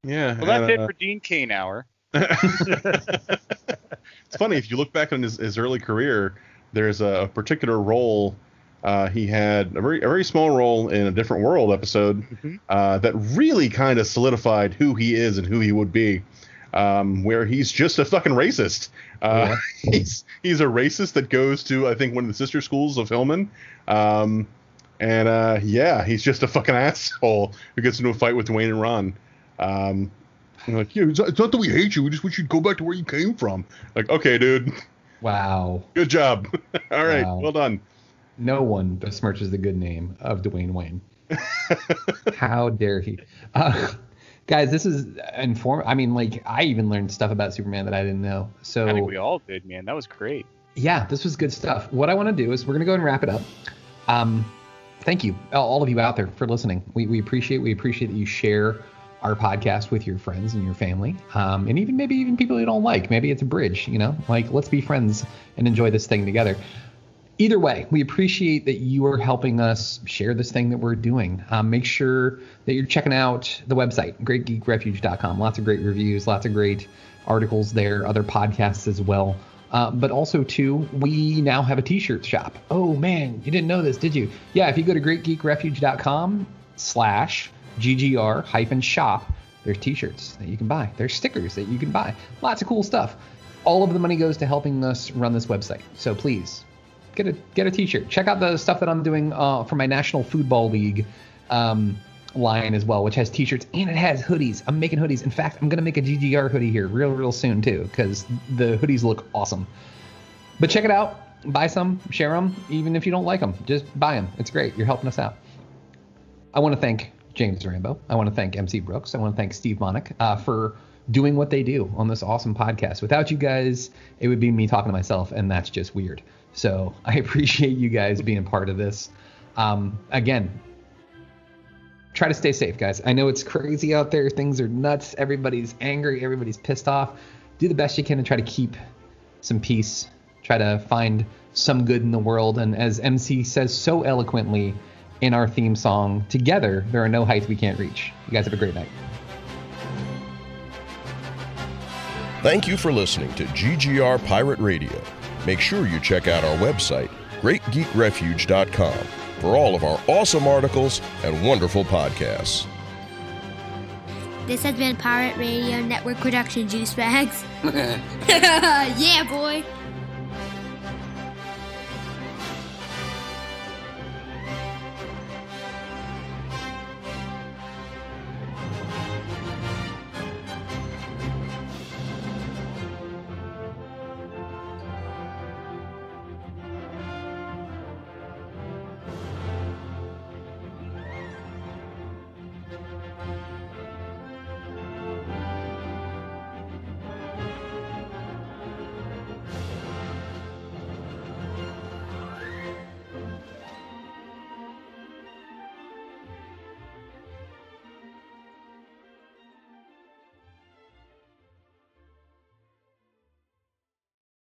[SPEAKER 10] Yeah.
[SPEAKER 8] Well, that's it
[SPEAKER 10] uh,
[SPEAKER 8] for Dean Cain hour.
[SPEAKER 10] it's it's funny if you look back on his, his early career. There's a particular role uh, he had a very a very small role in a different world episode
[SPEAKER 9] Mm-hmm.
[SPEAKER 10] uh, that really kind of solidified who he is and who he would be. Um, where he's just a fucking racist. Uh, he's he's a racist that goes to I think one of the sister schools of Hillman. Um, and uh, yeah, he's just a fucking asshole who gets into a fight with Dwayne and Ron. Um, and like, yeah, it's not, it's not that we hate you. We just wish you'd go back to where you came from. Like, okay, dude.
[SPEAKER 7] Wow.
[SPEAKER 10] Good job. All right,
[SPEAKER 7] Wow.
[SPEAKER 10] well done.
[SPEAKER 7] No one besmirches the good name of Dwayne Wayne. How dare he? Uh, guys, this is inform. I mean, like, I even learned stuff about Superman that I didn't know. So
[SPEAKER 8] I think we all did, man. That was great.
[SPEAKER 7] yeah, this was good stuff. What I want to do is we're going to go and wrap it up. Um, thank you, all all of you out there, for listening. We, we appreciate we appreciate that you share our podcast with your friends and your family, um, and even maybe even people you don't like. Maybe it's a bridge, you know. Like let's be friends and enjoy this thing together. Either way, we appreciate that you are helping us share this thing that we're doing. Um, make sure that you're checking out the website, greatgeekrefuge.com. Lots of great reviews, lots of great articles there, other podcasts as well. Uh, but also, too, we now have a t-shirt shop. Oh man, you didn't know this, did you? Yeah, if you go to greatgeekrefuge.com slash ggr hyphen shop, there's t-shirts that you can buy. There's stickers that you can buy. Lots of cool stuff. All of the money goes to helping us run this website. So please get a get a t-shirt. Check out the stuff that I'm doing uh, for my National Football League um, line as well, which has t-shirts and it has hoodies. I'm making hoodies. In fact, I'm gonna make a GGR hoodie here real real soon too, because the hoodies look awesome. But check it out. Buy some, share them, even if you don't like them. Just buy them. It's great. You're helping us out. I want to thank James Rambo. I want to thank MC Brooks. I want to thank Steve Monick uh, for doing what they do on this awesome podcast. Without you guys, it would be me talking to myself, and that's just weird. So I appreciate you guys being part of this. Um, again, try to stay safe, guys. I know it's crazy out there. Things are nuts. Everybody's angry. Everybody's pissed off. Do the best you can to try to keep some peace. Try to find some good in the world. And as MC says so eloquently in our theme song, together, there are no heights we can't reach. You guys have a great night.
[SPEAKER 1] Thank you for listening to GGR Pirate Radio. Make sure you check out our website, greatgeekrefuge.com, for all of our awesome articles and wonderful podcasts.
[SPEAKER 11] This has been Pirate Radio Network Production Juice Bags. yeah, boy.